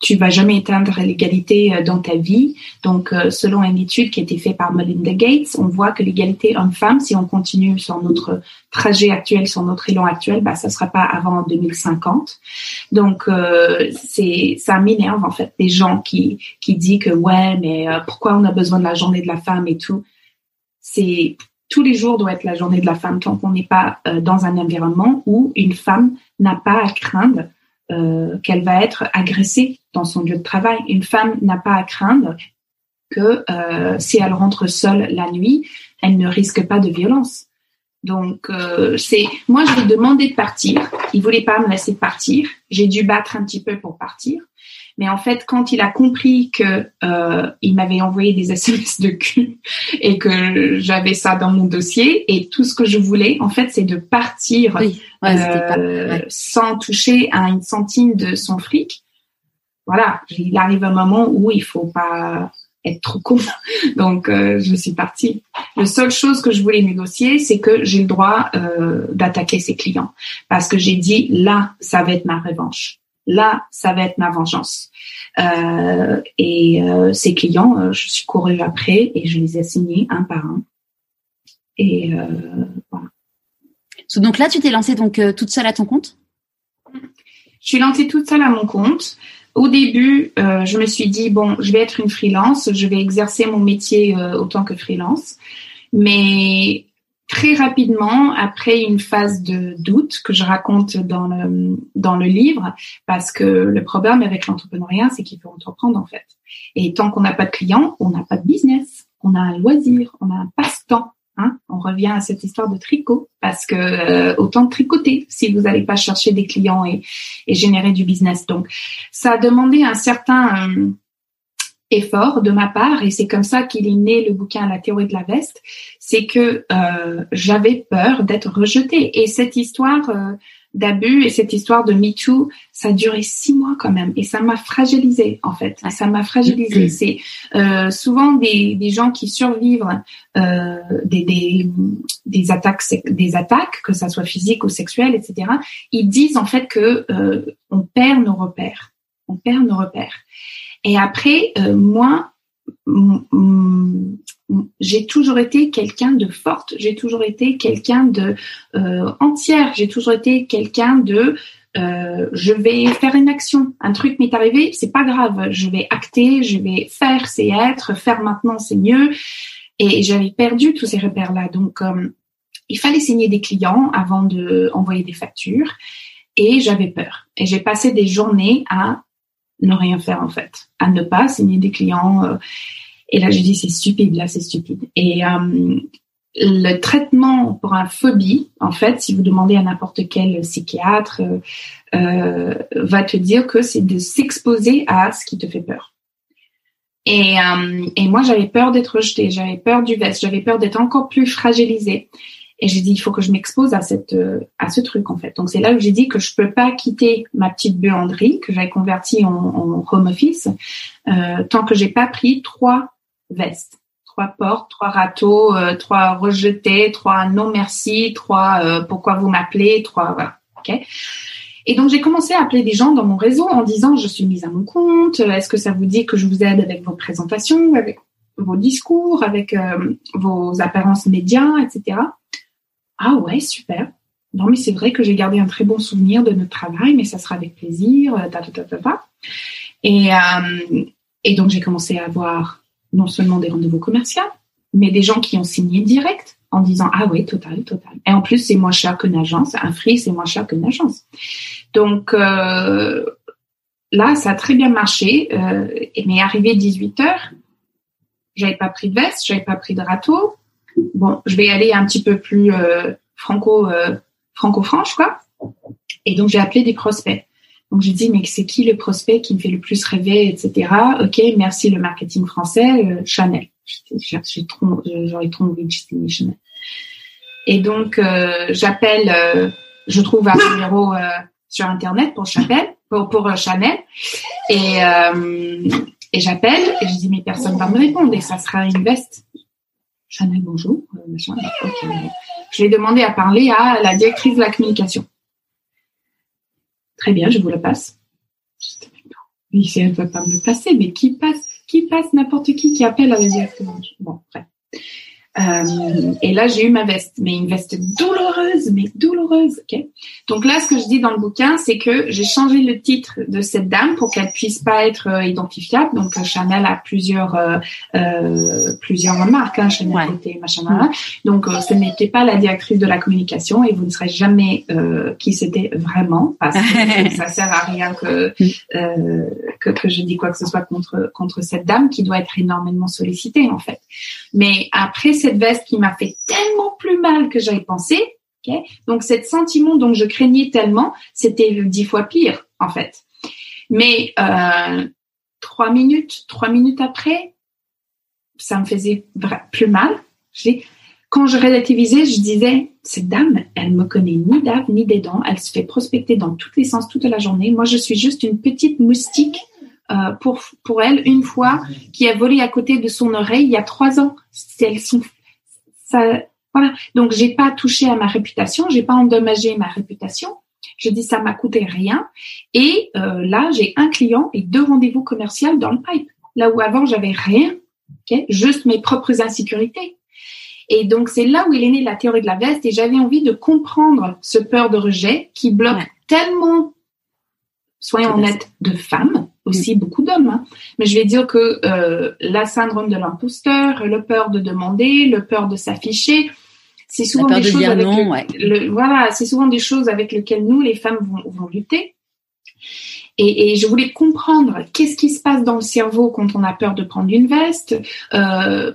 tu vas jamais éteindre l'égalité euh, dans ta vie. Donc, euh, selon une étude qui a été faite par Melinda Gates, on voit que l'égalité homme-femme, si on continue sur notre trajet actuel, sur notre élan actuel, bah, ça sera pas avant 2050. Donc, euh, c'est ça m'énerve en fait des gens qui qui disent que ouais, mais pourquoi on a besoin de la journée de la femme et tout. C'est tous les jours doit être la journée de la femme tant qu'on n'est pas dans un environnement où une femme n'a pas à craindre euh, qu'elle va être agressée dans son lieu de travail. Une femme n'a pas à craindre que euh, si elle rentre seule la nuit, elle ne risque pas de violence. Donc euh, c'est moi je lui ai de partir, il voulait pas me laisser partir, j'ai dû battre un petit peu pour partir. Mais en fait, quand il a compris que euh, il m'avait envoyé des SMS de cul et que j'avais ça dans mon dossier et tout ce que je voulais, en fait, c'est de partir euh, sans toucher à une centime de son fric. Voilà, il arrive un moment où il faut pas être trop con. Donc, euh, je suis partie. La seule chose que je voulais négocier, c'est que j'ai le droit euh, d'attaquer ses clients. Parce que j'ai dit, là, ça va être ma revanche là, ça va être ma vengeance. Euh, et euh, ces clients, euh, je suis courue après et je les ai assignés un par un. Et voilà. Donc là, tu t'es lancée donc toute seule à ton compte? Je suis lancée toute seule à mon compte. Au début, je me suis dit bon, je vais être une freelance, je vais exercer mon métier autant que freelance. Mais très rapidement après une phase de doute que je raconte dans le dans le livre parce que le problème avec l'entrepreneuriat c'est qu'il faut entreprendre en fait. Et tant qu'on n'a pas de clients on n'a pas de business on a un loisir on a un passe-temps hein. On revient à cette histoire de tricot parce que euh, autant tricoter si vous n'allez pas chercher des clients et, et générer du business. Donc ça a demandé un certain euh, effort de ma part et c'est comme ça qu'il est né le bouquin La théorie de la veste, c'est que euh, j'avais peur d'être rejetée et cette histoire euh, d'abus et cette histoire de MeToo, ça a duré six mois quand même et ça m'a fragilisée en fait. Ça m'a fragilisée. Mm-hmm. C'est euh, souvent des, des gens qui survivent euh, des, des, des attaques des attaques que ça soit physique ou sexuelle etc. Ils disent en fait que euh, on perd nos repères, on perd nos repères. Et après, euh, moi, j'ai toujours été quelqu'un de forte, j'ai toujours été quelqu'un de euh, entière, j'ai toujours été quelqu'un de euh, je vais faire une action, un truc m'est arrivé, c'est pas grave, je vais acter, je vais faire, c'est être, faire maintenant c'est mieux. Et j'avais perdu tous ces repères-là, donc il fallait signer des clients avant de envoyer des factures, et j'avais peur. Et j'ai passé des journées à ne rien faire en fait, à ne pas signer des clients. Euh. et là, j'ai dit c'est stupide, là c'est stupide. Et euh, le traitement pour un phobie, en fait, si vous demandez à n'importe quel psychiatre, euh, va te dire que c'est de s'exposer à ce qui te fait peur. Et, et moi, j'avais peur d'être rejetée, j'avais peur du veste, j'avais peur d'être encore plus fragilisée. Et j'ai dit, il faut que je m'expose à cette, euh, à ce truc, en fait. Donc, c'est là où j'ai dit que je peux pas quitter ma petite buanderie que j'avais convertie en, en, home office, euh, tant que j'ai pas pris trois vestes. Trois portes, trois râteaux, euh, trois rejetés, trois non merci, trois euh, pourquoi vous m'appelez, trois, voilà. OK? Et donc, j'ai commencé à appeler des gens dans mon réseau en disant, je suis mise à mon compte, est-ce que ça vous dit que je vous aide avec vos présentations, avec vos discours, avec vos apparences médias, etc. Ah ouais, super. Non, mais c'est vrai que j'ai gardé un très bon souvenir de notre travail, mais ça sera avec plaisir. Euh, ta, ta, ta, ta, Et, euh, et donc, j'ai commencé à avoir non seulement des rendez-vous commerciaux, mais des gens qui ont signé direct en disant ah oui, total, total. Et en plus, c'est moins cher qu'une agence. Un free, c'est moins cher qu'une agence. Donc euh, là, ça a très bien marché. Euh, mais arrivé 18 heures, j'avais pas pris de veste, j'avais pas pris de râteau. Bon, je vais aller un petit peu plus euh, franco euh, franco-franche quoi. Et donc j'ai appelé des prospects. Donc j'ai dit mais c'est qui le prospect qui me fait le plus rêver, etc. Ok, merci le marketing français, euh, Chanel. J'ai trop, j'aurais trop envie de Chanel. Et donc euh, j'appelle, euh, je trouve un numéro sur internet pour Chanel, pour, Chanel, et et j'appelle et je dis mais personne va me répondre et ça sera une veste. Chanel bonjour. Je vais demander à parler à la directrice de la communication. Très bien, je vous le passe. Oui, elle ne va pas me le passer, mais qui passe, qui passe n'importe qui qui appelle à la direction. Bon, bref. Euh, et là, j'ai eu ma veste, mais une veste douloureuse, mais douloureuse. ok Donc là, ce que je dis dans le bouquin, c'est que j'ai changé le titre de cette dame pour qu'elle puisse pas être euh, identifiable. Donc euh, Chanel a plusieurs euh, plusieurs marques, hein, Chanel ouais. machin. Mm. Donc ce n'était pas la directrice de la communication et vous ne saurez jamais qui c'était vraiment parce que ça sert à rien que, mm. que que je dis quoi que ce soit contre contre cette dame qui doit être énormément sollicitée en fait. Mais après cette veste qui m'a fait tellement plus mal que j'avais pensé. Donc, cet sentiment dont je craignais tellement, c'était dix fois pire, en fait. Mais euh, trois minutes, trois minutes après, ça me faisait plus mal. Quand je relativisais, je disais, cette dame, elle me connaît ni d'ave ni des dents. Elle se fait prospecter dans tous les sens toute la journée. Moi, je suis juste une petite moustique euh, pour pour elle une fois qui a volé à côté de son oreille il y a trois ans. Elles sont ça, voilà. Donc j'ai pas touché à ma réputation, j'ai pas endommagé ma réputation. Je dis ça m'a coûté rien. Et euh, là, j'ai un client et deux rendez-vous commerciaux dans le pipe. Là où avant j'avais rien, okay, juste mes propres insécurités. Et donc c'est là où il est né la théorie de la veste. Et j'avais envie de comprendre ce peur de rejet qui bloque tellement, soyons honnêtes, de femmes aussi mm. beaucoup d'hommes. Hein. Mais je vais dire que euh, la syndrome de l'imposteur, le peur de demander, le peur de s'afficher, c'est souvent des choses avec le, voilà, c'est souvent des choses avec lesquelles nous les femmes vont, vont lutter. Et, et, je voulais comprendre qu'est-ce qui se passe dans le cerveau quand on a peur de prendre une veste, euh,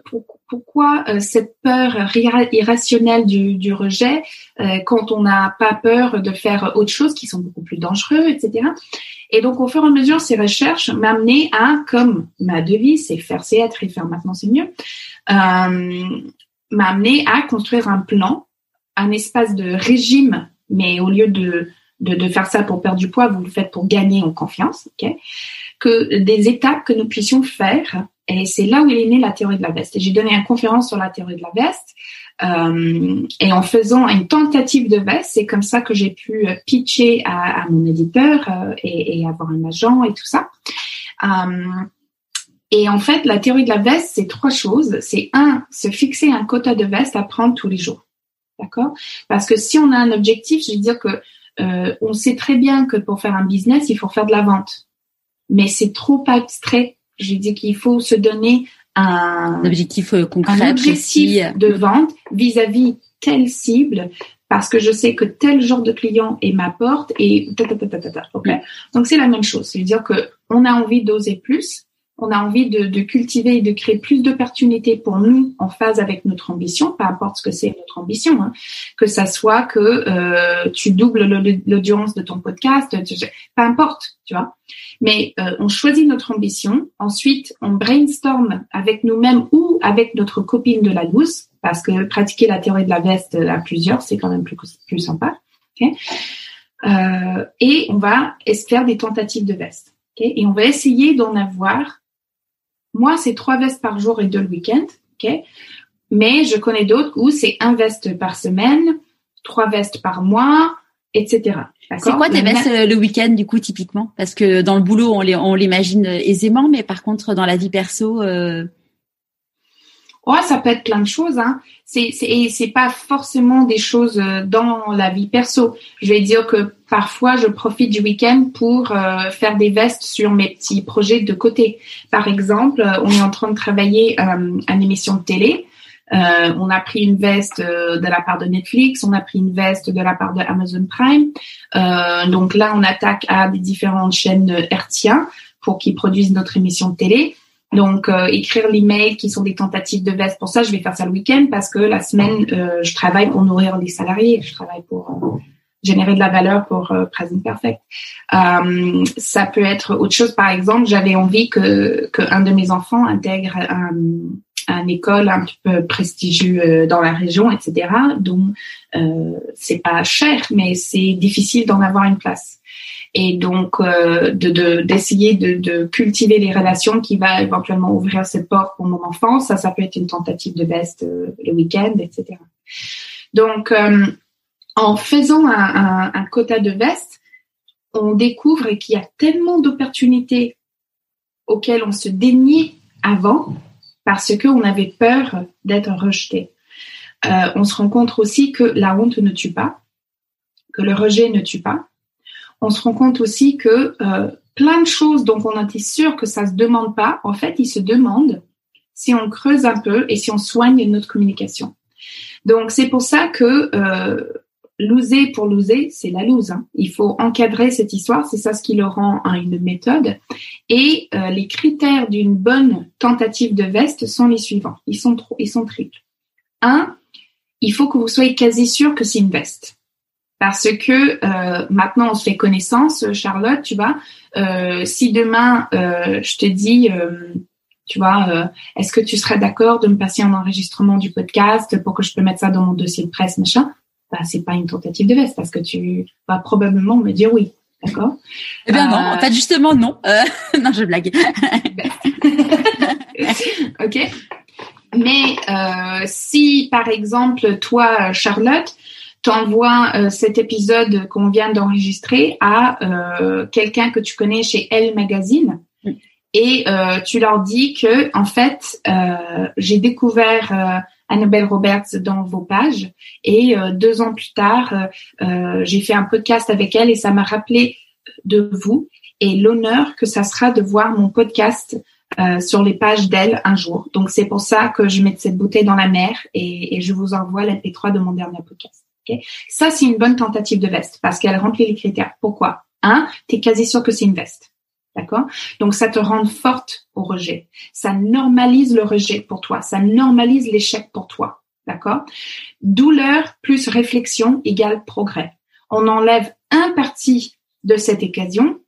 pourquoi euh, cette peur irrationnelle du, rejet euh, quand on n'a pas peur de faire autre chose qui sont beaucoup plus dangereux, etc. Et donc, au fur et à mesure, ces recherches m'amenaient à, comme ma devise, c'est faire, c'est être et faire maintenant, c'est mieux, euh, à construire un plan, un espace de régime, mais au lieu de, de, faire ça pour perdre du poids, vous le faites pour gagner en confiance, que des étapes que nous puissions faire. Et c'est là où est né la théorie de la veste. J'ai donné une conférence sur la théorie de la veste. Euh, et en faisant une tentative de veste, c'est comme ça que j'ai pu euh, pitcher à, à mon éditeur euh, et, et, avoir un agent et tout ça. Euh, et en fait, la théorie de la veste, c'est trois choses. C'est un, se fixer un quota de veste à prendre tous les jours. D'accord? Parce que si on a un objectif, je veux dire que euh, on sait très bien que pour faire un business, il faut faire de la vente. Mais c'est trop abstrait. Je veux dire qu'il faut se donner un, objectif euh, concret, un objectif de vente vis-à-vis telle cible parce que je sais que tel genre de client est ma porte et ta, ta, ta, ta, Donc c'est la même chose, c'est-à-dire que on a envie d'oser plus, on a envie de, de, cultiver et de créer plus d'opportunités pour nous en phase avec notre ambition, peu importe ce que c'est notre ambition, hein. que ça soit que euh, tu doubles l'audience de ton podcast, peu importe, tu vois. Mais euh, on choisit notre ambition, ensuite on brainstorm avec nous-mêmes ou avec notre copine de la douce, parce que pratiquer la théorie de la veste à plusieurs, c'est quand même plus, plus sympa. Okay euh, et on va faire des tentatives de veste. Okay et on va essayer d'en avoir moi, c'est trois vestes par jour et deux le week-end. ok? Mais je connais d'autres où c'est un veste par semaine, trois vestes par mois, etc. C'est quoi tes vestes euh, le week-end du coup typiquement? Parce que dans le boulot on l'imagine aisément, mais par contre dans la vie perso. Euh... Oh, ça peut être plein de choses. Hein. C'est c'est c'est pas forcément des choses euh, dans la vie perso. Je vais dire que parfois je profite du week-end pour euh, faire des vestes sur mes petits projets de côté. Par exemple, euh, on est en train de travailler euh, une émission de télé Euh, on a pris une veste euh, de la part de Netflix, on a pris une veste de la part de Amazon Prime. Euh, donc là, on attaque à des différentes chaînes hertziennes pour qu'ils produisent notre émission de télé. Donc, euh, écrire l'email qui sont des tentatives de veste. Pour ça, je vais faire ça le week-end parce que la semaine, euh, je travaille pour nourrir les salariés. Je travaille pour euh, générer de la valeur pour euh, Present Perfect. Euh, ça peut être autre chose. Par exemple, j'avais envie que qu'un de mes enfants intègre un, une école un petit peu prestigieux dans la région, etc. Donc, c'est pas cher, mais c'est difficile d'en avoir une place. Et donc, euh, de d'essayer de, de, cultiver les relations qui va éventuellement ouvrir cette porte pour mon enfant. Ça, ça peut être une tentative de best euh, le week-end, etc. Donc, euh, en faisant un, un, un, quota de veste, on découvre qu'il y a tellement d'opportunités auxquelles on se déniait avant parce qu'on avait peur d'être rejeté. Euh, on se rend compte aussi que la honte ne tue pas, que le rejet ne tue pas. On se rend compte aussi que euh, plein de choses dont on était sûr que ça se demande pas, en fait, ils se demandent si on creuse un peu et si on soigne notre communication. Donc c'est pour ça que euh, loser pour loser, c'est la lose. Hein. Il faut encadrer cette histoire, c'est ça ce qui le rend une méthode. Et euh, les critères d'une bonne tentative de veste sont les suivants. Ils sont trop, ils sont triples. Un, il faut que vous soyez quasi sûr que c'est une veste. Parce que euh, maintenant on se fait connaissance, Charlotte, tu vois. Euh, si demain euh, je te dis, tu vois, est-ce que tu serais d'accord de me passer un enregistrement du podcast pour que je peux mettre ça dans mon dossier de presse, machin? Bah, c'est pas une tentative de veste parce que tu vas probablement me dire oui. D'accord? Eh bien non, en fait justement non. non, je blague. ok. Mais euh, si par exemple toi Charlotte t'envoies euh, cet épisode qu'on vient d'enregistrer à euh, quelqu'un que tu connais chez Elle Magazine mm. et tu leur dis que en fait j'ai découvert Annabelle Roberts dans vos pages. Et euh, deux ans plus tard, euh, euh, j'ai fait un podcast avec elle et ça m'a rappelé de vous et l'honneur que ça sera de voir mon podcast sur les pages d'elle un jour. Donc c'est pour ça que je mets cette bouteille dans la mer et, et je vous envoie l'MP3 de mon dernier podcast. Ça, c'est une bonne tentative de veste parce qu'elle remplit les critères. Pourquoi? Un, tu es quasi sûr que c'est une veste. D'accord? Donc ça te rend forte au rejet. Ça normalise le rejet pour toi. Ça normalise l'échec pour toi. D'accord? Douleur plus réflexion égale progrès. On enlève un parti de cette occasion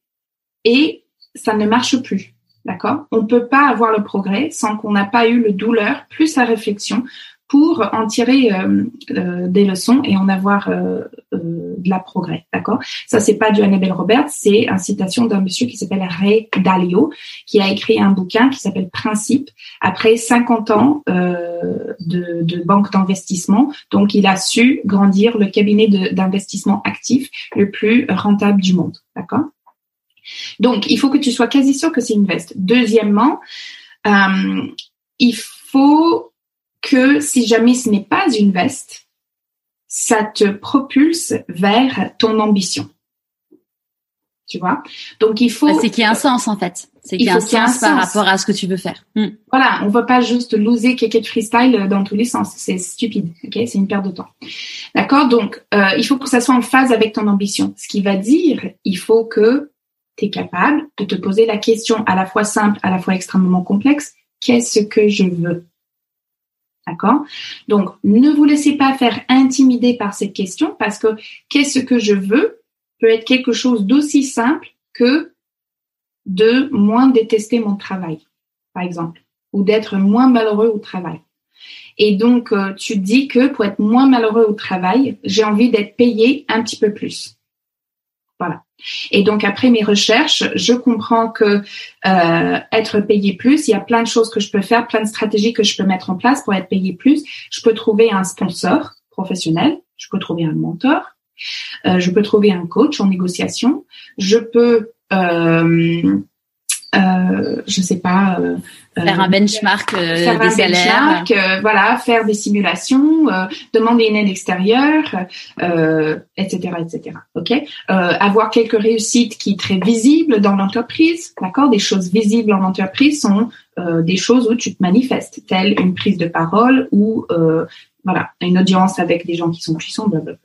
et ça ne marche plus. D'accord? On ne peut pas avoir le progrès sans qu'on n'a pas eu le douleur plus la réflexion pour en tirer euh, euh, des leçons et en avoir euh, de la progrès, d'accord? Ça c'est pas du Annabelle Roberts, c'est une citation d'un monsieur qui s'appelle Ray Dalio, qui a écrit un bouquin qui s'appelle Principe après 50 ans de, de, banque d'investissement. Donc il a su grandir le cabinet d'investissement actif le plus rentable du monde, d'accord? Donc il faut que tu sois quasi sûr que c'est une veste. Deuxièmement, il faut que si jamais ce n'est pas une veste, ça te propulse vers ton ambition. Tu vois? Donc il faut. C'est qu'il y a un sens en fait. C'est qu'il y a un sens par rapport à ce que tu veux faire. Hmm. Voilà, on ne va pas juste loser quelqu'un de freestyle dans tous les sens. C'est stupide. Ok, c'est une perte de temps. D'accord? Donc euh, il faut que ça soit en phase avec ton ambition. Ce qui va dire, il faut que tu es capable de te poser la question à la fois simple, à la fois extrêmement complexe. Qu'est-ce que je veux? D'accord? Donc, ne vous laissez pas faire intimider par cette question parce que qu'est-ce que je veux peut être quelque chose d'aussi simple que de moins détester mon travail, par exemple, ou d'être moins malheureux au travail. Et donc, euh, tu dis que pour être moins malheureux au travail, j'ai envie d'être payé un petit peu plus. Voilà. Et donc après mes recherches, je comprends que euh, être payé plus, il y a plein de choses que je peux faire, plein de stratégies que je peux mettre en place pour être payé plus. Je peux trouver un sponsor professionnel, je peux trouver un mentor, euh, je peux trouver un coach en négociation, je peux euh, euh, je sais pas. Euh, faire un benchmark euh, faire des un salaires. benchmark, voilà, faire des simulations, demander une aide extérieure, etc., etc. Ok. avoir quelques réussites qui sont très visibles dans l'entreprise, d'accord? Des choses visibles en entreprise sont des choses où tu te manifestes, telle une prise de parole ou voilà une audience avec des gens qui sont puissants, blablabla.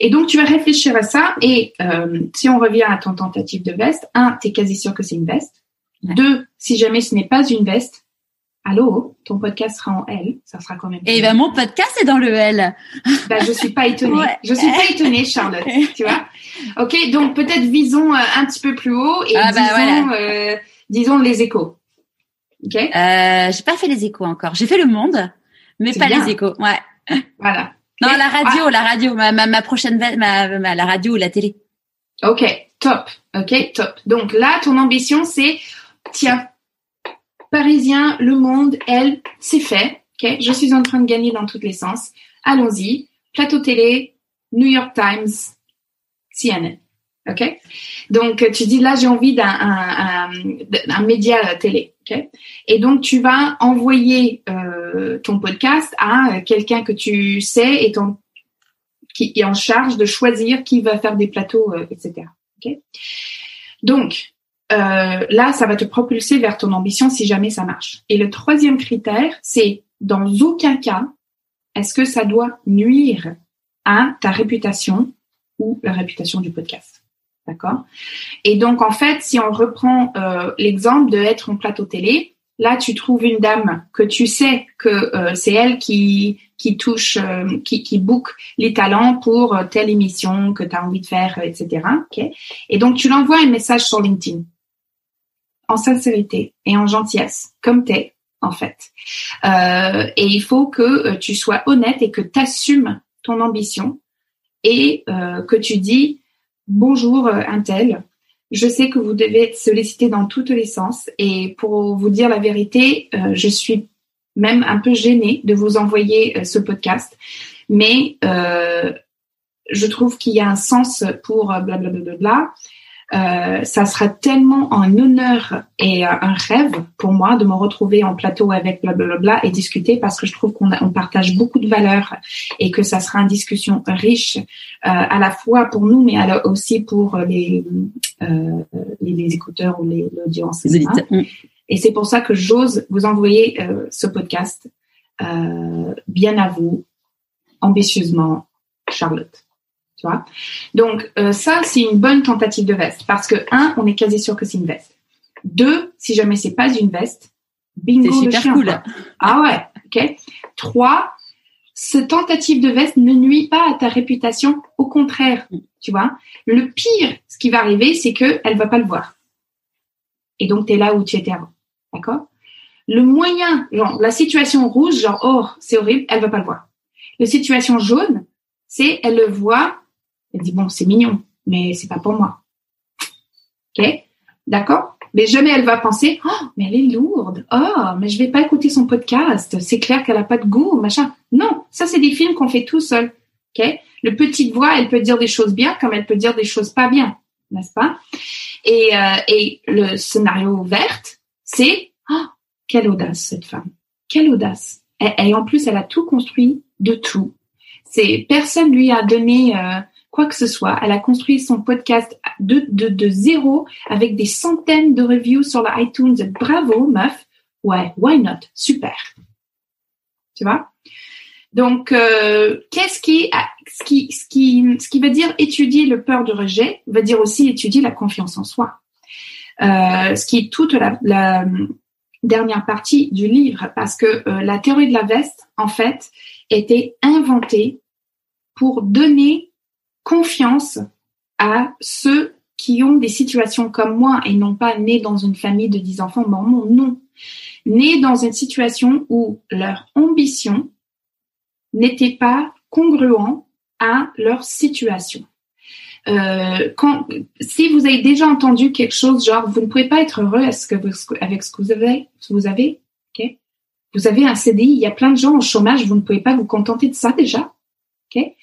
Et donc, tu vas réfléchir à ça. Et euh, si on revient à ton tentative de veste, un, tu es quasi sûr que c'est une veste. Deux, si jamais ce n'est pas une veste, allô, ton podcast sera en L, ça sera quand même. Et ben mon podcast est dans le L. Ben je suis pas étonnée. Je suis pas étonnée, Charlotte. tu vois? Ok, donc peut-être visons euh, un petit peu plus haut et ah, bah, euh, disons les échos. Ok? Euh, j'ai pas fait les échos encore. J'ai fait le monde, mais pas les échos. Ouais. Voilà. Non, la radio, ah. la radio, ma, ma, ma prochaine, ma, ma, la radio ou la télé. Ok, top. Ok, top. Donc là, ton ambition, c'est, tiens, Parisien, Le Monde, elle, c'est fait. Ok, je suis en train de gagner dans tous les sens. Allons-y. Plateau télé, New York Times, CNN. Ok Donc, tu dis là, j'ai envie d'un un, un, média télé. Ok Et donc, tu vas envoyer euh, ton podcast à quelqu'un que tu sais et qui est en charge de choisir qui va faire des plateaux, euh, etc. Donc, euh, là, ça va te propulser vers ton ambition si jamais ça marche. Et le troisième critère, c'est dans aucun cas, est-ce que ça doit nuire à ta réputation ou la réputation du podcast? D'accord? Et donc, en fait, si on reprend euh, l'exemple de être en plateau télé, là, tu trouves une dame que tu sais que euh, c'est elle qui, qui touche, euh, qui, qui book les talents pour telle émission que tu as envie de faire, etc. Okay et donc, tu l'envoies un message sur LinkedIn en sincérité et en gentillesse, comme t'es, en fait. et il faut que tu sois honnête et que tu assumes ton ambition et que tu dis bonjour euh, Intel. Je sais que vous devez être sollicité dans tous les sens et pour vous dire la vérité, euh, je suis même un peu gênée de vous envoyer euh, ce podcast, mais je trouve qu'il y a un sens pour blablabla. Euh, ça sera tellement un honneur et un rêve pour moi de me retrouver en plateau avec blablabla et discuter parce que je trouve qu'on on partage beaucoup de valeurs et que ça sera une discussion riche euh, à la fois pour nous mais aussi pour les, euh, les, les, écouteurs ou l'audience. Mm. Et c'est pour ça que j'ose vous envoyer euh, ce podcast bien à vous, ambitieusement, Charlotte. Tu vois Donc euh, ça, c'est une bonne tentative de veste parce que un, on est quasi sûr que c'est une veste. Deux, si jamais c'est pas une veste, bingo C'est super cool. Ah ouais, ok. Trois, ce tentative de veste ne nuit pas à ta réputation, au contraire, tu vois. Le pire, ce qui va arriver, c'est que elle va pas le voir. Et donc tu es là où tu étais avant, d'accord? Le moyen, genre la situation rouge, genre oh c'est horrible, elle va pas le voir. La situation jaune, c'est elle le voit elle dit bon, c'est mignon, mais c'est pas pour moi. Ok, d'accord? Mais jamais elle va penser oh, mais elle est lourde. Oh, mais je vais pas écouter son podcast. C'est clair qu'elle a pas de goût, machin. Non, ça c'est des films qu'on fait tout seul. Ok? Le petite voix, elle peut dire des choses bien comme elle peut dire des choses pas bien, n'est-ce pas? Et, euh, et le scénario verte, c'est oh, quelle audace cette femme. Quelle audace. Et, en plus, elle a tout construit de tout. C'est personne lui a donné euh, quoi que ce soit. Elle a construit son podcast de, de, de zéro avec des centaines de reviews sur la iTunes. Bravo, meuf. Ouais, why not? Super. Tu vois? Donc, euh, qu'est-ce qui, ce qui, ce qui, ce qui veut dire étudier le peur de rejet, veut dire aussi étudier la confiance en soi. Euh, ce qui est toute la, la, dernière partie du livre, parce que euh, la théorie de la veste, en fait, était inventée pour donner confiance à ceux qui ont des situations comme moi et non pas nés dans une famille de 10 enfants mormons, non. Nés dans une situation où leur ambition n'était pas congruent à leur situation. Euh, quand, si vous avez déjà entendu quelque chose genre vous ne pouvez pas être heureux avec ce que vous avez, vous avez, vous avez un CDI, il y a plein de gens au chômage, vous ne pouvez pas vous contenter de ça déjà. Okay?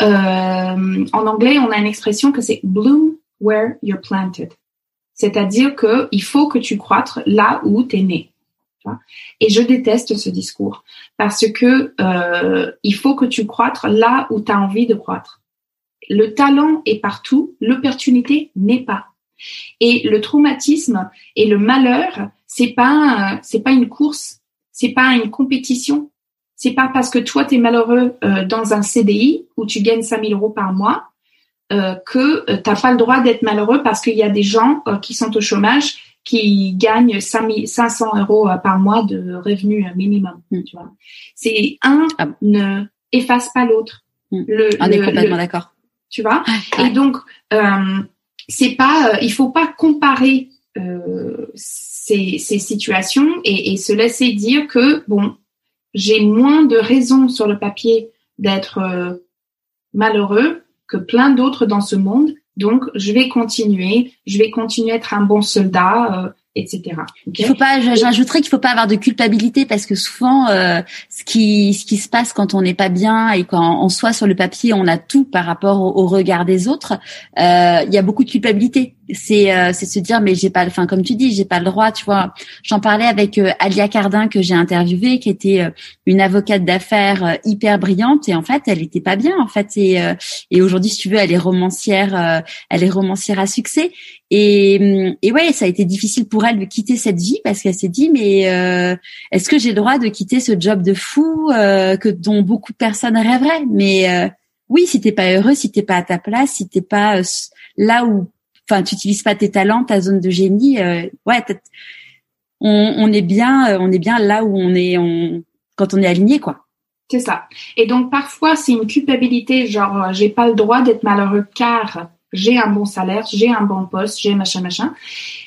Euh, en anglais, on a une expression que c'est bloom where you're planted. C'est-à-dire que il faut que tu croîtres là où tu es né. Et je déteste ce discours parce que euh, il faut que tu croîtres là où tu as envie de croître. Le talent est partout, l'opportunité n'est pas. Et le traumatisme et le malheur, c'est pas c'est pas une course, c'est pas une compétition. C'est pas parce que toi tu es malheureux euh, dans un CDI où tu gagnes 5000 euros par mois euh, que euh, t'as pas le droit d'être malheureux parce qu'il y a des gens euh, qui sont au chômage qui gagnent 500 euros par mois de revenus minimum. Mm. Tu vois, c'est un ah ne efface pas l'autre. Mm. Le, On est complètement d'accord. Tu vois? Et donc euh, c'est pas, il faut pas comparer euh, ces, ces, situations et, et, se laisser dire que bon, j'ai moins de raisons sur le papier d'être malheureux que plein d'autres dans ce monde. Donc, je vais continuer, je vais continuer à être un bon soldat, euh, etc. Il faut pas, j'ajouterais qu'il faut pas avoir de culpabilité parce que souvent, euh, ce qui ce qui se passe quand on n'est pas bien et quand on soit sur le papier, on a tout par rapport au, regard des autres. Euh, il y a beaucoup de culpabilité c'est euh, c'est se dire mais j'ai pas enfin comme tu dis j'ai pas le droit tu vois j'en parlais avec euh, Alia Cardin que j'ai interviewée qui était euh, une avocate d'affaires hyper brillante et en fait elle était pas bien en fait et et aujourd'hui si tu veux elle est romancière elle est romancière à succès et hum, et ouais ça a été difficile pour elle de quitter cette vie parce qu'elle s'est dit mais est-ce que j'ai le droit de quitter ce job de fou que dont beaucoup de personnes rêveraient? Mais oui si t'es pas heureux si t'es pas à ta place si t'es pas là où enfin, tu utilises pas tes talents, ta zone de génie. Euh, ouais, on, on, est bien, euh, on est bien là où on est, on, quand on est aligné, quoi. C'est ça. Et donc parfois c'est une culpabilité, genre euh, j'ai pas le droit d'être malheureux car j'ai un bon salaire, j'ai un bon poste, j'ai machin machin.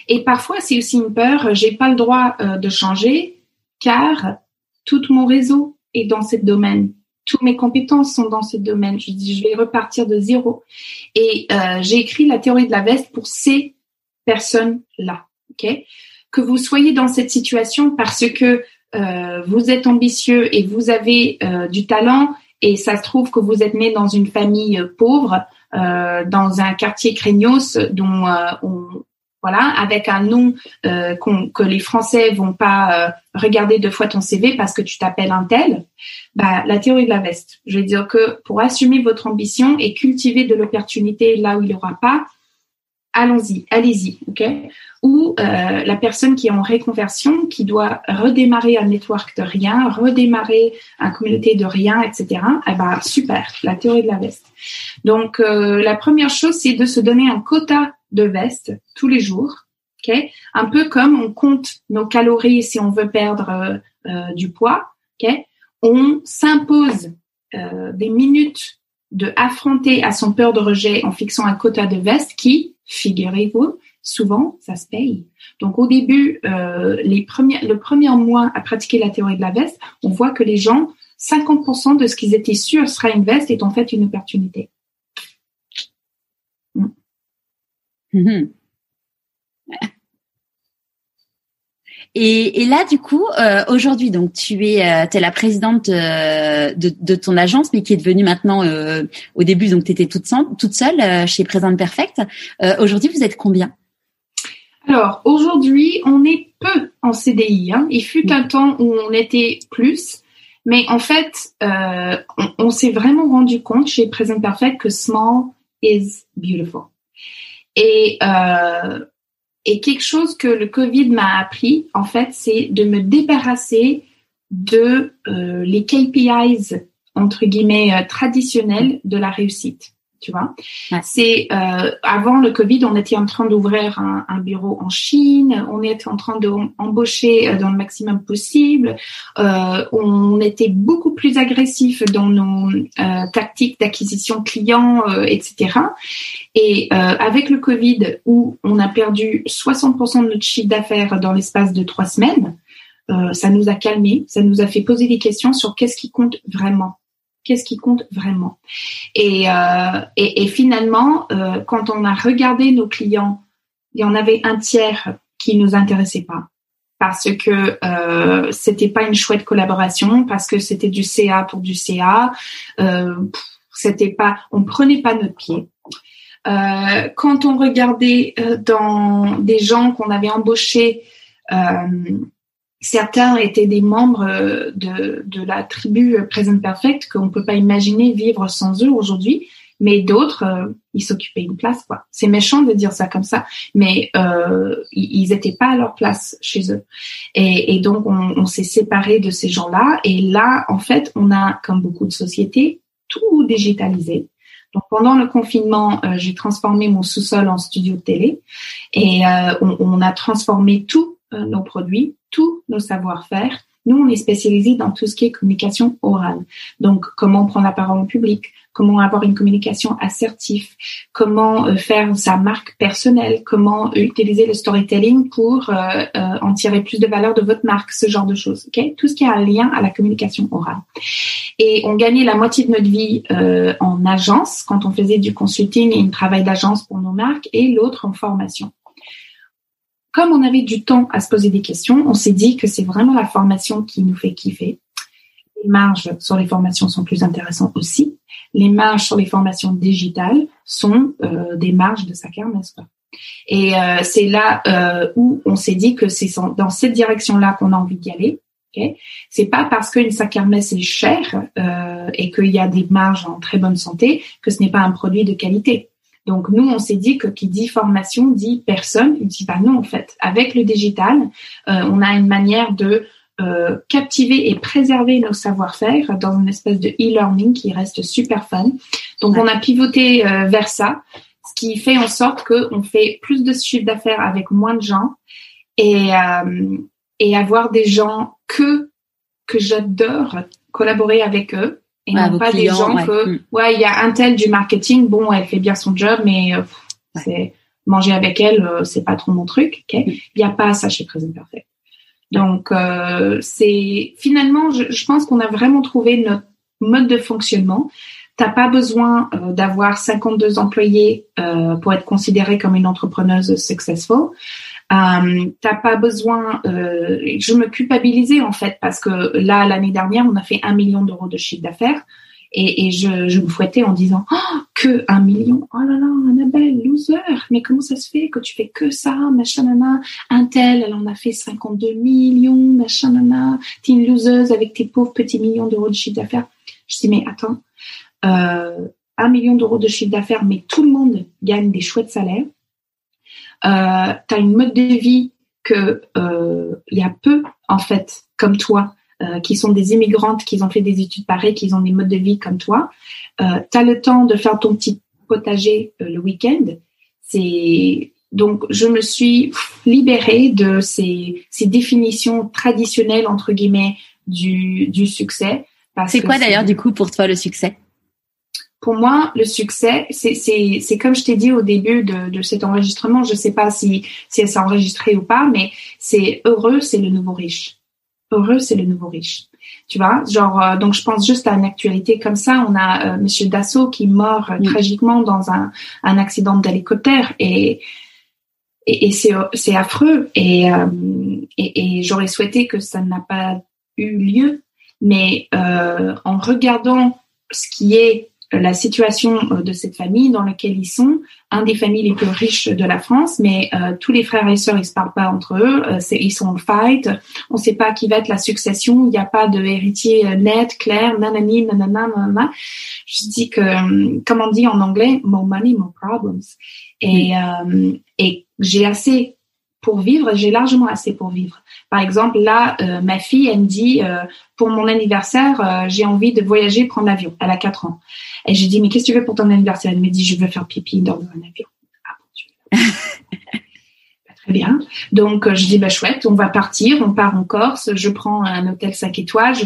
Et parfois c'est aussi une peur, j'ai pas le droit de changer car tout mon réseau est dans ce domaine toutes mes compétences sont dans ce domaine. Je dis, je vais repartir de zéro. Et euh, j'ai écrit la théorie de la veste pour ces personnes-là. Ok? Que vous soyez dans cette situation parce que euh, vous êtes ambitieux et vous avez euh, du talent et ça se trouve que vous êtes né dans une famille pauvre, dans un quartier craignos dont on, voilà, avec un nom euh, que les Français vont pas euh, regarder deux fois ton CV parce que tu t'appelles un tel, bah, la théorie de la veste. Je veux dire que pour assumer votre ambition et cultiver de l'opportunité là où il n'y aura pas, allons-y, allez-y, ok? Ou euh, la personne qui est en réconversion, qui doit redémarrer un network de rien, redémarrer un communauté de rien, etc. Eh ben super, la théorie de la veste. Donc la première chose, c'est de se donner un quota de veste tous les jours. Okay? Un peu comme on compte nos calories si on veut perdre euh, euh, du poids. Okay? On s'impose euh, des minutes de affronter à son peur de rejet en fixant un quota de veste qui, figurez-vous, souvent ça se paye. Donc au début, les premiers, le premier mois à pratiquer la théorie de la veste, on voit que les gens, 50% de ce qu'ils étaient sûrs sera une veste est en fait une opportunité. Mhm. Et, là, du coup, euh, aujourd'hui, donc tu es, euh, es la présidente euh, de, ton agence, mais qui est devenue maintenant, au début, donc tu étais toute, toute seule chez Présente Perfect. aujourd'hui, vous êtes combien? Alors, aujourd'hui, on est peu en CDI. Hein. Il fut un temps où on était plus, mais en fait, on, on s'est vraiment rendu compte chez Présente Perfect que small is beautiful. Et, euh, et quelque chose que le Covid m'a appris, en fait, c'est de me débarrasser de euh, les KPIs entre guillemets euh, traditionnels de la réussite tu vois. C'est euh, avant le Covid, on était en train d'ouvrir un, un, bureau en Chine, on était en train d'embaucher euh, dans le maximum possible, euh, on était beaucoup plus agressif dans nos euh, tactiques d'acquisition clients, euh, etc. Et euh, avec le Covid, où on a perdu 60% de notre chiffre d'affaires dans l'espace de trois semaines, ça nous a calmé, ça nous a fait poser des questions sur qu'est-ce qui compte vraiment qu'est-ce qui compte vraiment. Et, euh, et, et, finalement, euh, quand on a regardé nos clients, il y en avait un tiers qui nous intéressait pas parce que euh, c'était pas une chouette collaboration, parce que c'était du CA pour du CA, euh, c'était pas, on prenait pas notre pied. Euh, quand on regardait euh, dans des gens qu'on avait embauchés, euh, certains étaient des membres euh, de, de la tribu Present Perfect qu'on ne peut pas imaginer vivre sans eux aujourd'hui mais d'autres, euh, ils s'occupaient une place. quoi. C'est méchant de dire ça comme ça, mais euh, ils n'étaient pas à leur place chez eux. Et, donc, on, s'est séparé de ces gens-là. Et là, en fait, on a, comme beaucoup de sociétés, tout digitalisé. Donc pendant le confinement, euh, j'ai transformé mon sous-sol en studio de télé et on, on, a transformé tous nos produits, tous nos savoir-faire. Nous, on est spécialisé dans tout ce qui est communication orale. Donc, comment prendre la parole en public, comment avoir une communication assertive, comment euh, faire sa marque personnelle, comment utiliser le storytelling pour euh, euh, en tirer plus de valeur de votre marque, ce genre de choses. Okay Tout ce qui a un lien à la communication orale. Et on gagnait la moitié de notre vie en agence quand on faisait du consulting et un travail d'agence pour nos marques, et l'autre en formation comme on avait du temps à se poser des questions, on s'est dit que c'est vraiment la formation qui nous fait kiffer. Les marges sur les formations sont plus intéressantes aussi les marges sur les formations digitales sont euh, des marges de sa kermesse. Et euh, c'est là euh, où on s'est dit que c'est dans cette direction-là qu'on a envie d'y aller. Okay c'est pas parce qu'une sakermesse est chère euh, et qu'il y a des marges en très bonne santé que ce n'est pas un produit de qualité. Donc nous, on s'est dit que qui dit formation dit personne. Il dit pas non en fait. Avec le digital, euh, on a une manière de euh, captiver et préserver nos savoir-faire dans une espèce de e-learning qui reste super fun. Donc on a pivoté euh, vers ça, ce qui fait en sorte qu'on fait plus de chiffre d'affaires avec moins de gens et, euh, et avoir des gens que que j'adore collaborer avec eux et non pas des gens que mm. ouais il y a un tel du marketing bon elle fait bien son job mais c'est manger avec elle c'est pas trop mon truc ok mm. il n'y a pas ça chez Present Perfect donc, euh, c'est finalement, je, je pense qu'on a vraiment trouvé notre mode de fonctionnement. T'as pas besoin euh, d'avoir 52 employés euh, pour être considéré comme une entrepreneuse successful. Euh, t'as pas besoin. Euh, je me culpabilisais en fait parce que là l'année dernière on a fait un million d'euros de chiffre d'affaires et, et je, je, me fouettais en disant oh, que un million. Oh là là, Annabelle, loser. Mais comment ça se fait que tu fais que ça, machin nana? Un tel, elle en a fait 52 millions, machin nana. T'es une loseuse avec tes pauvres petits millions d'euros de chiffre d'affaires. Je dis mais attends, euh, un million d'euros de chiffre d'affaires, mais tout le monde gagne des chouettes salaires. Euh, t'as une mode de vie que euh, il y a peu en fait comme toi euh, qui sont des immigrantes, qui ont fait des études pareilles, qui ont des modes de vie comme toi. Euh, tu as le temps de faire ton petit potager euh, le week-end. C'est donc je me suis libérée de ces, ces définitions traditionnelles entre guillemets du, du succès. C'est quoi d'ailleurs du coup pour toi le succès? Pour moi, le succès, c'est comme je t'ai dit au début de, de, cet enregistrement, je sais pas si, si elle s'est enregistrée ou pas, mais c'est heureux, c'est le nouveau riche heureux, c'est le nouveau riche. Tu vois, genre euh, donc je pense juste à une actualité comme ça. On a euh, Monsieur Dassault qui mort euh, tragiquement dans un, un accident d'hélicoptère et et, et c'est c'est affreux et, et, et j'aurais souhaité que ça n'a pas eu lieu. Mais en regardant ce qui est la situation euh, de cette famille dans laquelle ils sont, un des familles les plus riches de la France, mais euh, tous les frères et sœurs ils se parlent pas entre eux, euh, ils sont en fight, on sait pas qui va être la succession, il n'y a pas de héritier net, clair, nanani, nanana, nanana. Je dis que, comme on dit en anglais, more money, more problems. Et, et j'ai assez pour vivre, j'ai largement assez pour vivre. Par exemple, là, euh, ma fille, elle me dit, euh, pour mon anniversaire, euh, j'ai envie de voyager, prendre l'avion. Elle a 4 ans. Et j'ai dit, mais qu'est-ce que tu veux pour ton anniversaire? Elle me dit, je veux faire pipi dans un avion. Ah bon, tu bah, Très bien. Donc, je dis, bah chouette, on va partir, on part en Corse, je prends un hôtel 5 étoiles, je,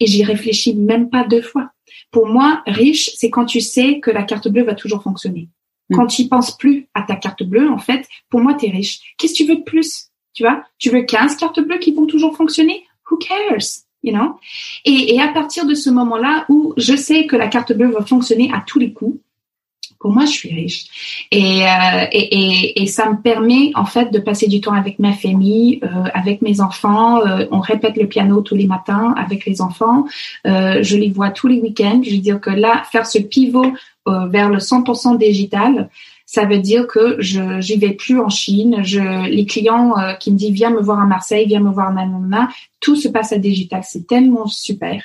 et j'y réfléchis même pas deux fois. Pour moi, riche, c'est quand tu sais que la carte bleue va toujours fonctionner. Mm. Quand tu y penses plus à ta carte bleue, en fait, pour moi, tu es riche. Qu'est-ce que tu veux de plus? Tu vois? Tu veux 15 cartes bleues qui vont toujours fonctionner? Who cares? You know? Et, et à partir de ce moment-là où je sais que la carte bleue va fonctionner à tous les coups, pour moi, je suis riche. Et, euh, et, et, et, ça me permet, en fait, de passer du temps avec ma famille, euh, avec mes enfants. Euh, on répète le piano tous les matins avec les enfants. Euh, je les vois tous les week-ends. Je veux dire que là, faire ce pivot vers le 100% digital, ça veut dire que je j'y vais plus en Chine. Les clients qui me disent viens me voir à Marseille, viens me voir à Nanana, tout se passe à digital. C'est tellement super.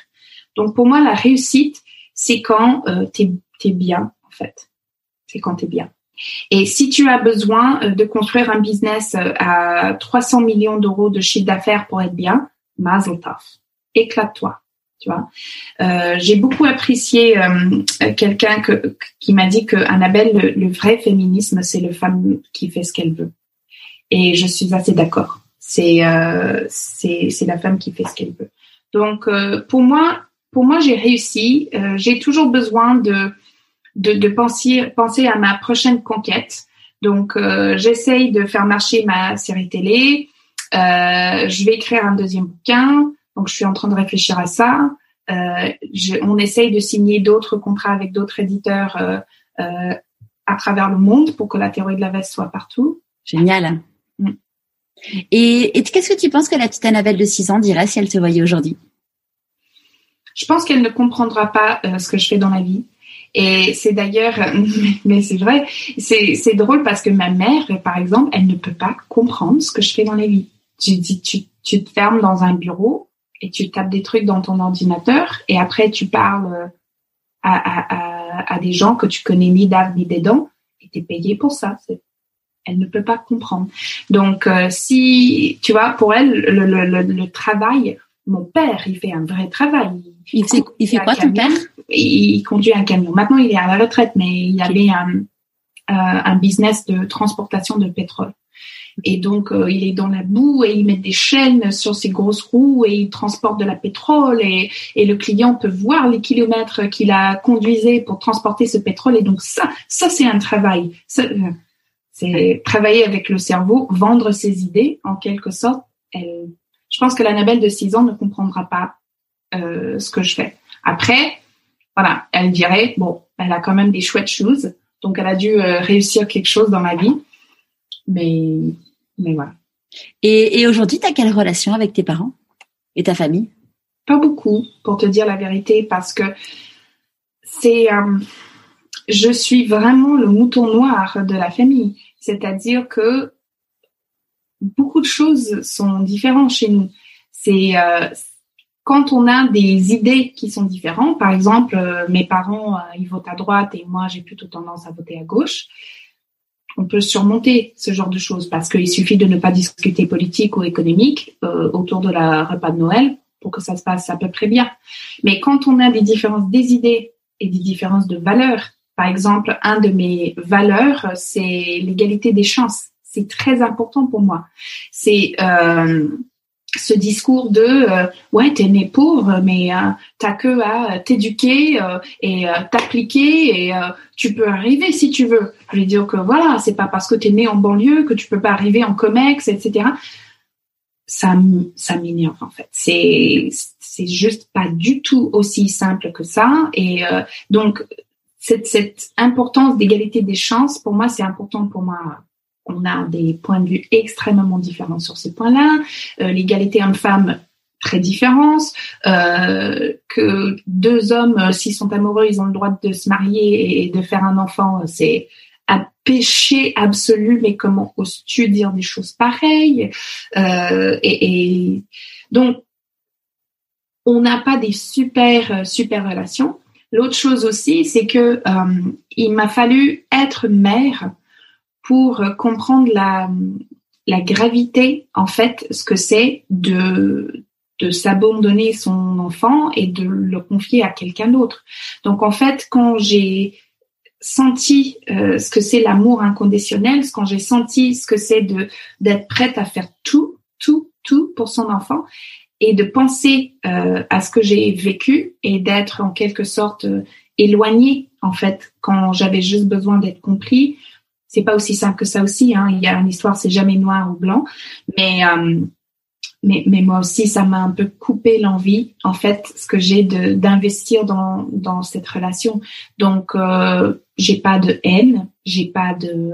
Donc pour moi la réussite c'est quand tu es, es bien en fait. C'est quand tu es bien. Et si tu as besoin de construire un business à 300 millions d'euros de chiffre d'affaires pour être bien, mazel tov, éclate-toi. Tu vois, euh, j'ai beaucoup apprécié euh, quelqu'un que, qui m'a dit que Annabelle, le, vrai féminisme, c'est le femme qui fait ce qu'elle veut. Et je suis assez d'accord. C'est euh, c'est la femme qui fait ce qu'elle veut. Donc euh, pour moi, pour moi, j'ai réussi. Euh, j'ai toujours besoin de de, de penser penser à ma prochaine conquête. Donc j'essaye de faire marcher ma série télé. je vais écrire un deuxième bouquin. Donc, je suis en train de réfléchir à ça. Euh, je, on essaye de signer d'autres contrats avec d'autres éditeurs euh, euh, à travers le monde pour que la théorie de la veste soit partout. Génial. Mm. Et, et qu'est-ce que tu penses que la petite Annabelle de 6 ans dirait si elle te voyait aujourd'hui? Je pense qu'elle ne comprendra pas euh, ce que je fais dans la vie. Et c'est d'ailleurs, mais c'est vrai, c'est drôle parce que ma mère, par exemple, elle ne peut pas comprendre ce que je fais dans la vie. Je dis, tu, tu te fermes dans un bureau et tu tapes des trucs dans ton ordinateur et après tu parles euh, à, à, à, des gens que tu connais ni d'art ni des dents et t'es payé pour ça. Elle ne peut pas comprendre. Donc euh, si tu vois, pour elle, le, le, le, le, travail, mon père, il fait un vrai travail. Il, fait, il fait quoi ton père? Il, conduit un camion. Maintenant, il est à la retraite, mais il avait un, euh, un business de transportation de pétrole. Et donc, euh, il est dans la boue et il met des chaînes sur ses grosses roues et il transporte de la pétrole et, et le client peut voir les kilomètres qu'il a conduisé pour transporter ce pétrole. Et donc, ça, ça c'est un travail. Euh, c'est travailler avec le cerveau, vendre ses idées en quelque sorte. Elle, je pense que l'Annabelle de 6 ans ne comprendra pas euh, ce que je fais. Après, voilà, elle dirait, bon, elle a quand même des chouettes choses, donc elle a dû euh, réussir quelque chose dans ma vie. Mais, mais voilà. Et, et aujourd'hui, tu as quelle relation avec tes parents et ta famille? Pas beaucoup, pour te dire la vérité, parce que c'est, euh, je suis vraiment le mouton noir de la famille. C'est-à-dire que beaucoup de choses sont différentes chez nous. C'est euh, quand on a des idées qui sont différentes. Par exemple, euh, mes parents ils votent à droite et moi j'ai plutôt tendance à voter à gauche on peut surmonter ce genre de choses parce qu'il suffit de ne pas discuter politique ou économique euh, autour de la repas de Noël pour que ça se passe à peu près bien. Mais quand on a des différences des idées et des différences de valeurs, par exemple, un de mes valeurs, c'est l'égalité des chances. C'est très important pour moi. C'est euh, ce discours de euh, ouais t'es né pauvre mais euh, t'as que à t'éduquer euh, et euh, t'appliquer et tu peux arriver si tu veux. Je vais dire que voilà c'est pas parce que t'es né en banlieue que tu peux pas arriver en comex etc ça ça m'énerve en fait. C'est c'est juste pas du tout aussi simple que ça et donc cette cette importance d'égalité des chances pour moi c'est important pour moi on a des points de vue extrêmement différents sur ces points-là. Euh, l'égalité homme-femme très différente, euh, que deux hommes, euh, s'ils sont amoureux, ils ont le droit de se marier et de faire un enfant, c'est un péché absolu, mais comment oses-tu dire des choses pareilles? Et, donc, on n'a pas des super super relations. L'autre chose aussi, c'est que il m'a fallu être mère pour comprendre la, la gravité, en fait, ce que c'est de, de s'abandonner son enfant et de le confier à quelqu'un d'autre. Donc, en fait, quand j'ai senti euh, ce que c'est l'amour inconditionnel, quand j'ai senti ce que c'est de d'être prête à faire tout, tout, tout pour son enfant et de penser euh, à ce que j'ai vécu et d'être en quelque sorte euh, éloignée en fait quand j'avais juste besoin d'être compris, c'est pas aussi simple que ça aussi. Hein. Il y a une histoire, c'est jamais noir ou blanc, mais euh, mais, mais moi aussi, ça m'a un peu coupé l'envie, en fait, ce que j'ai de d'investir dans dans cette relation. Donc, euh, j'ai pas de haine, j'ai pas de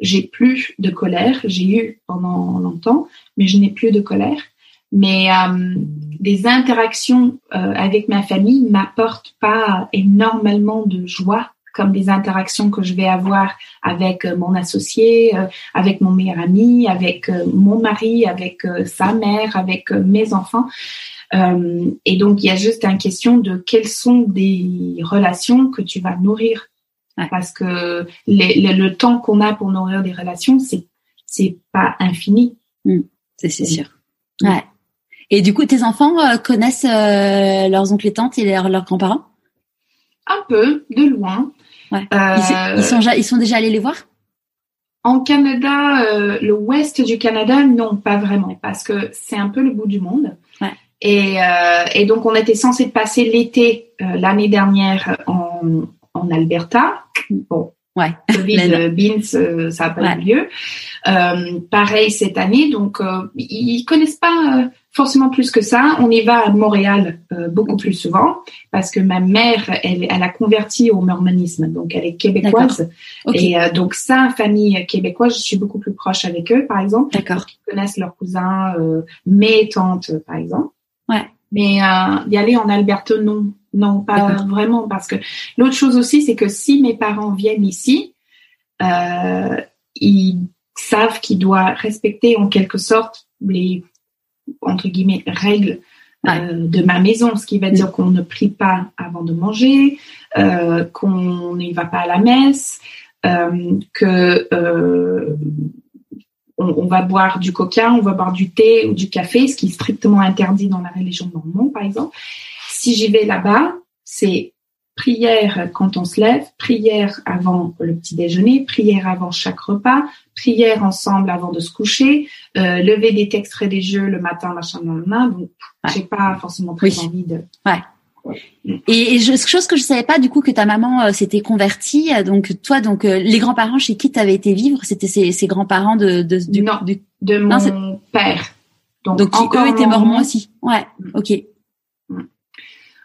j'ai plus de colère. J'ai eu pendant longtemps, mais je n'ai plus de colère. Mais euh, des interactions euh, avec ma famille m'apportent pas énormément de joie comme des interactions que je vais avoir avec euh, mon associé, euh, avec mon meilleur ami, avec euh, mon mari, avec sa mère, avec mes enfants. et donc, il y a juste une question de quelles sont des relations que tu vas nourrir. Parce que le temps qu'on a pour nourrir des relations, c'est c'est pas infini. Mmh. c'est sûr. Ouais. Et du coup, tes enfants connaissent leurs oncles et tantes et leurs grands-parents? Un peu, de loin. Ouais. Euh, ils, sont, ils sont déjà allés les voir? En Canada, euh, le ouest du Canada, non, pas vraiment, parce que c'est un peu le bout du monde. Ouais. Et, euh, et donc, on était censé passer l'été l'année dernière en, en Alberta. Bon, Ouais. Covid, Beans, ça n'a pas eu lieu. Euh, pareil cette année, donc euh, ils connaissent pas forcément plus que ça. On y va à Montréal euh, beaucoup plus souvent parce que ma mère, elle, elle a converti au mormonisme, donc elle est québécoise. Et euh, donc ça, famille québécoise, je suis beaucoup plus proche avec eux, par exemple. D'accord. Ils connaissent leurs cousins, euh, mes tantes, par exemple. Ouais. Mais y aller en Alberta, non, non, pas vraiment, parce que l'autre chose aussi, c'est que si mes parents viennent ici, ils savent qu'ils doivent respecter en quelque sorte les entre guillemets règles euh, de ma maison, ce qui va dire qu'on ne prie pas avant de manger, euh, qu'on n'y va pas à la messe, euh, que euh, on, va boire du coca, on va boire du thé ou du café, ce qui est strictement interdit dans la religion mormon, par exemple. Si j'y vais là-bas, c'est prière quand on se lève, prière avant le petit déjeuner, prière avant chaque repas, prière ensemble avant de se coucher, euh, lever des textes religieux le matin, machin, main. Donc, j'ai pas forcément très envie de. Ouais. Et, je, chose que je savais pas du coup que ta maman euh, s'était convertie. Donc toi, donc euh, les grands-parents chez qui tu avais été vivre, c'était ses, ses grands-parents de, de du, non, de mon père. Donc, donc qui eux étaient mormons aussi. Ouais. Mm. Ok.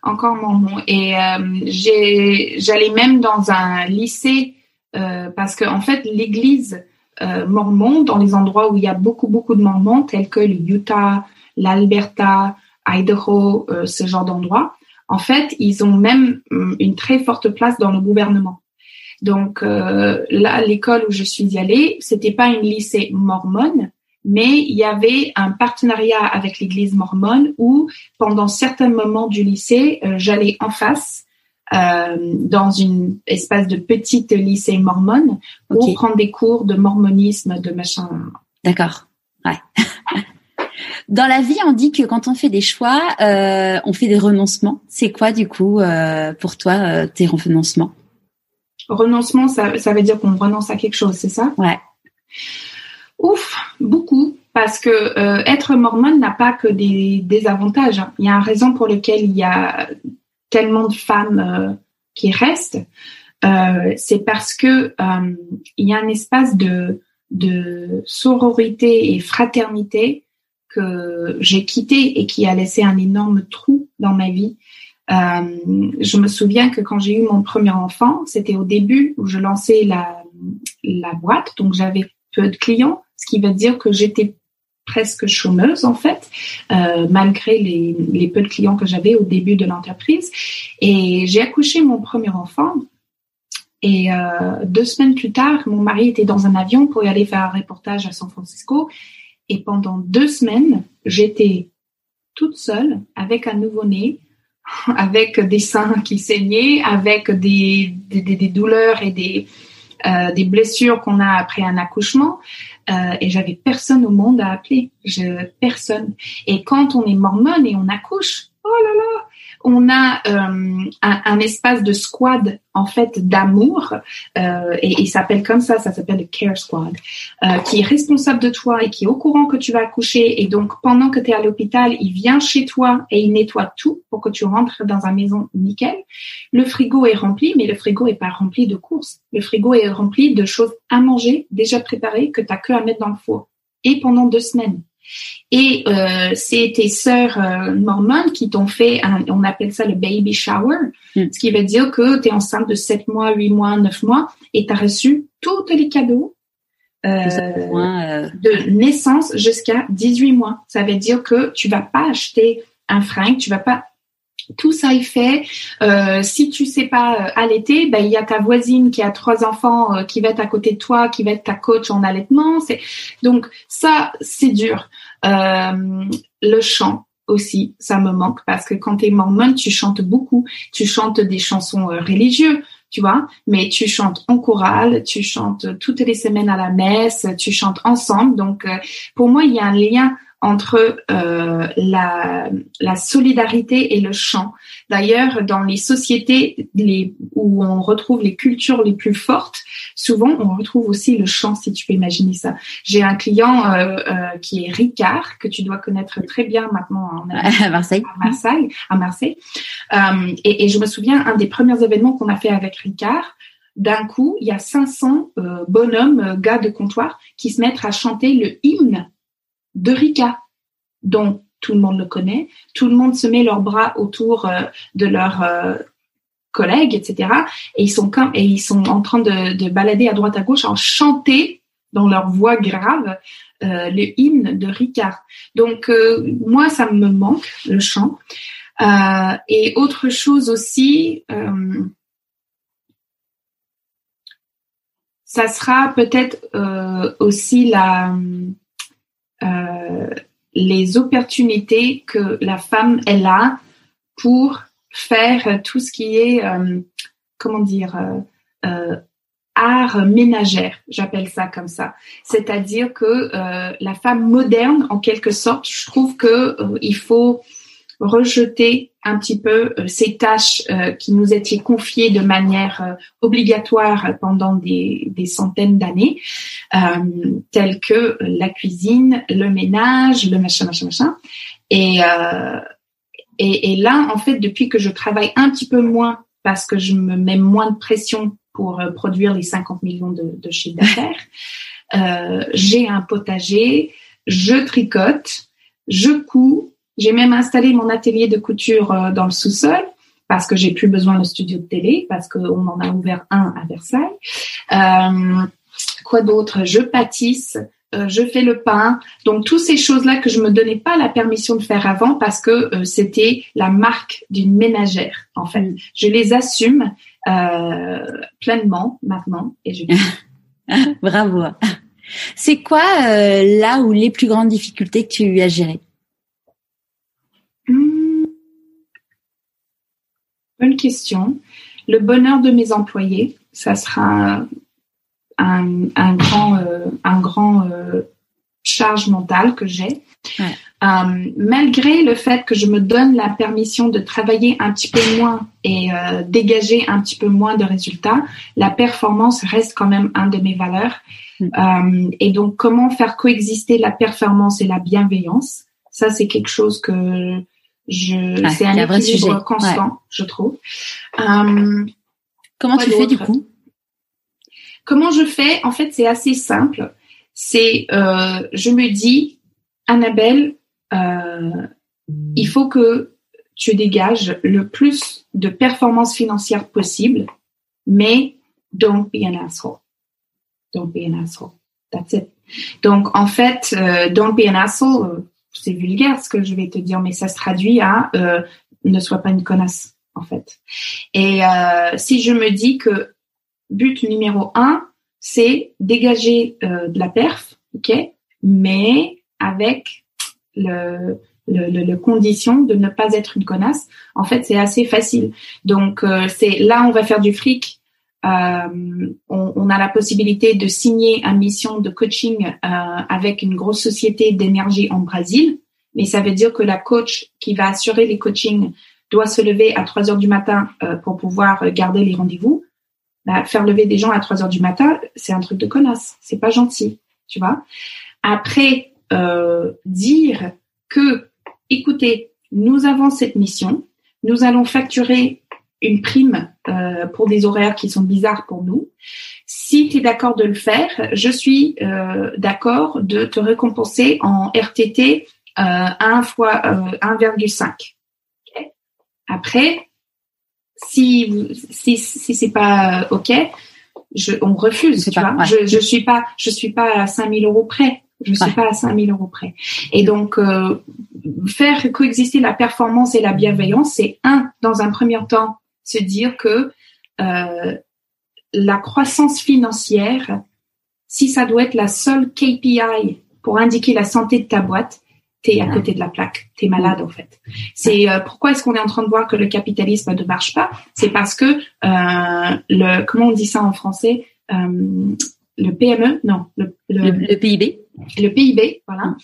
Encore mormons. Et euh, j'allais même dans un lycée euh, parce que en fait l'église euh, mormons dans les endroits où il y a beaucoup, beaucoup de mormons, tels que le Utah, l'Alberta, Idaho, euh, ce genre d'endroits. En fait, ils ont même hum, une très forte place dans le gouvernement. Donc euh, là, l'école où je suis allée, c'était pas une lycée mormone, mais il y avait un partenariat avec l'Église mormone où, pendant certains moments du lycée, euh, j'allais en face euh, dans une espèce de petite lycée mormone pour prendre des cours de mormonisme, de machin. D'accord. Ouais. Dans la vie, on dit que quand on fait des choix, euh, on fait des renoncements. C'est quoi du coup euh, pour toi tes renoncements? Renoncement, ça, ça veut dire qu'on renonce à quelque chose, c'est ça? Ouais. Ouf, beaucoup, parce que euh, être mormone n'a pas que des, des avantages. Hein. Il y a une raison pour laquelle il y a tellement de femmes euh, qui restent, euh, c'est parce que euh, il y a un espace de, de sororité et fraternité que j'ai quitté et qui a laissé un énorme trou dans ma vie. Euh, je me souviens que quand j'ai eu mon premier enfant, c'était au début où je lançais la, la boîte, donc j'avais peu de clients, ce qui veut dire que j'étais presque chômeuse en fait, euh, malgré les, peu de clients que j'avais au début de l'entreprise. Et j'ai accouché mon premier enfant. Et euh, deux semaines plus tard, mon mari était dans un avion pour y aller faire un reportage à San Francisco. Et pendant deux semaines, j'étais toute seule avec un nouveau-né, avec des seins qui saignaient, avec des douleurs et des, euh, des blessures qu'on a après un accouchement. Euh, et j'avais personne au monde à appeler, je, personne. Et quand on est mormone et on accouche, oh là là, on a euh, un, un, espace de squad en fait d'amour euh, et il s'appelle comme ça, ça s'appelle le care squad, euh, qui est responsable de toi et qui est au courant que tu vas accoucher et donc pendant que tu es à l'hôpital, il vient chez toi et il nettoie tout pour que tu rentres dans une maison nickel. Le frigo est rempli, mais le frigo est pas rempli de courses. Le frigo est rempli de choses à manger déjà préparées que tu as que à mettre dans le four et pendant deux semaines. Et euh, c'est tes sœurs euh, mormones qui t'ont fait, on appelle ça le baby shower, mm. ce qui veut dire que tu es enceinte de 7 mois, 8 mois, 9 mois et tu as reçu tous les cadeaux euh, euh, de naissance jusqu'à 18 mois. Ça veut dire que tu vas pas acheter un fringue, tu vas pas tout ça est fait. Euh, si tu sais pas euh, allaiter, ben il y a ta voisine qui a trois enfants euh, qui va être à côté de toi, qui va être ta coach en allaitement. C'est donc ça c'est dur. le chant aussi, ça me manque parce que quand tu es mormon, tu chantes beaucoup. Tu chantes des chansons religieuses, tu vois, mais tu chantes en chorale, tu chantes toutes les semaines à la messe, tu chantes ensemble. Donc pour moi, il y a un lien entre euh, la, la, solidarité et le chant. D'ailleurs, dans les sociétés les, où on retrouve les cultures les plus fortes, souvent on retrouve aussi le chant, si tu peux imaginer ça. J'ai un client euh, euh, qui est Ricard, que tu dois connaître très bien maintenant en, à Marseille. À Marseille, à Marseille. Euh, et, et, je me souviens, un des premiers événements qu'on a fait avec Ricard, d'un coup, il y a 500 euh, bonhommes, gars de comptoir, qui se mettent à chanter le hymne de Rika, dont tout le monde le connaît. Tout le monde se met leurs bras autour euh, de leurs euh, collègues, etc. Et ils sont et ils sont en train de, balader à droite à gauche en chanter dans leur voix grave euh, le hymne de Ricard. Donc moi, ça me manque le chant. et autre chose aussi, ça sera peut-être aussi la les opportunités que la femme elle a pour faire tout ce qui est euh, comment dire euh, art ménagère, j'appelle ça comme ça. C'est-à-dire que la femme moderne, en quelque sorte, je trouve que il faut rejeter un petit peu euh, ces tâches euh, qui nous étaient confiées de manière euh, obligatoire pendant des, des centaines d'années, telles que la cuisine, le ménage, le machin, machin, machin. Et, et, et, là, en fait, depuis que je travaille un petit peu moins parce que je me mets moins de pression pour produire les 50 millions de, de chiffres d'affaires, j'ai un potager, je tricote, je couds, j'ai même installé mon atelier de couture euh, dans le sous-sol parce que j'ai plus besoin de studio de télé parce qu'on en a ouvert un à Versailles. Euh, quoi d'autre? Je pâtisse, euh, je fais le pain. Donc toutes ces choses-là que je me donnais pas la permission de faire avant parce que euh, c'était la marque d'une ménagère. En fait, je les assume euh, pleinement maintenant et je. Bravo. C'est quoi là où les plus grandes difficultés que tu as gérées? Bonne question. Le bonheur de mes employés, ça sera un, un grand, euh, un grand euh, charge mentale que j'ai. Euh, malgré le fait que je me donne la permission de travailler un petit peu moins et dégager un petit peu moins de résultats, la performance reste quand même un de mes valeurs. Mm. et donc, comment faire coexister la performance et la bienveillance? Ça, c'est quelque chose que je, c'est un équilibre constant, je trouve. Euh, Comment tu fais du coup? Comment je fais? En fait, c'est assez simple. C'est, euh, je me dis, Annabelle, euh, il faut que tu dégages le plus de performances financières possible, mais don't be an asshole. Don't be an asshole. That's it. Donc, en fait, euh, don't be an asshole, c'est vulgaire ce que je vais te dire, mais ça se traduit à euh, ne sois pas une connasse en fait. Et euh, si je me dis que but numéro un, c'est dégager euh, de la perf, ok, mais avec le, le, condition de ne pas être une connasse. En fait, c'est assez facile. Donc, c'est là, on va faire du fric euh, on, a la possibilité de signer une mission de coaching euh, avec une grosse société d'énergie en Brésil, mais ça veut dire que la coach qui va assurer les coachings doit se lever à 3 heures du matin euh, pour pouvoir garder les rendez-vous. Bah, faire lever des gens à 3 heures du matin, c'est un truc de connasse, c'est pas gentil, tu vois. Après, dire que, écoutez, nous avons cette mission, nous allons facturer une prime euh, pour des horaires qui sont bizarres pour nous. Si tu es d'accord de le faire, je suis euh, d'accord de te récompenser en RTT euh, 1 fois 1,5. Euh, Après, si si si c'est pas ok, je, on refuse. Tu vois, je je suis pas je suis pas à 5000 euros près. Je suis pas à 5000 euros près. Et donc, euh, faire coexister la performance et la bienveillance, c'est un, dans un premier temps, se dire que euh, la croissance financière, si ça doit être la seule KPI pour indiquer la santé de ta boîte, t'es à côté de la plaque, t'es malade en fait. C'est euh, pourquoi est-ce qu'on est en train de voir que le capitalisme ne marche pas? C'est parce que euh, le comment on dit ça en français? Euh, Le PME, non, le, le, PIB. Le PIB, voilà,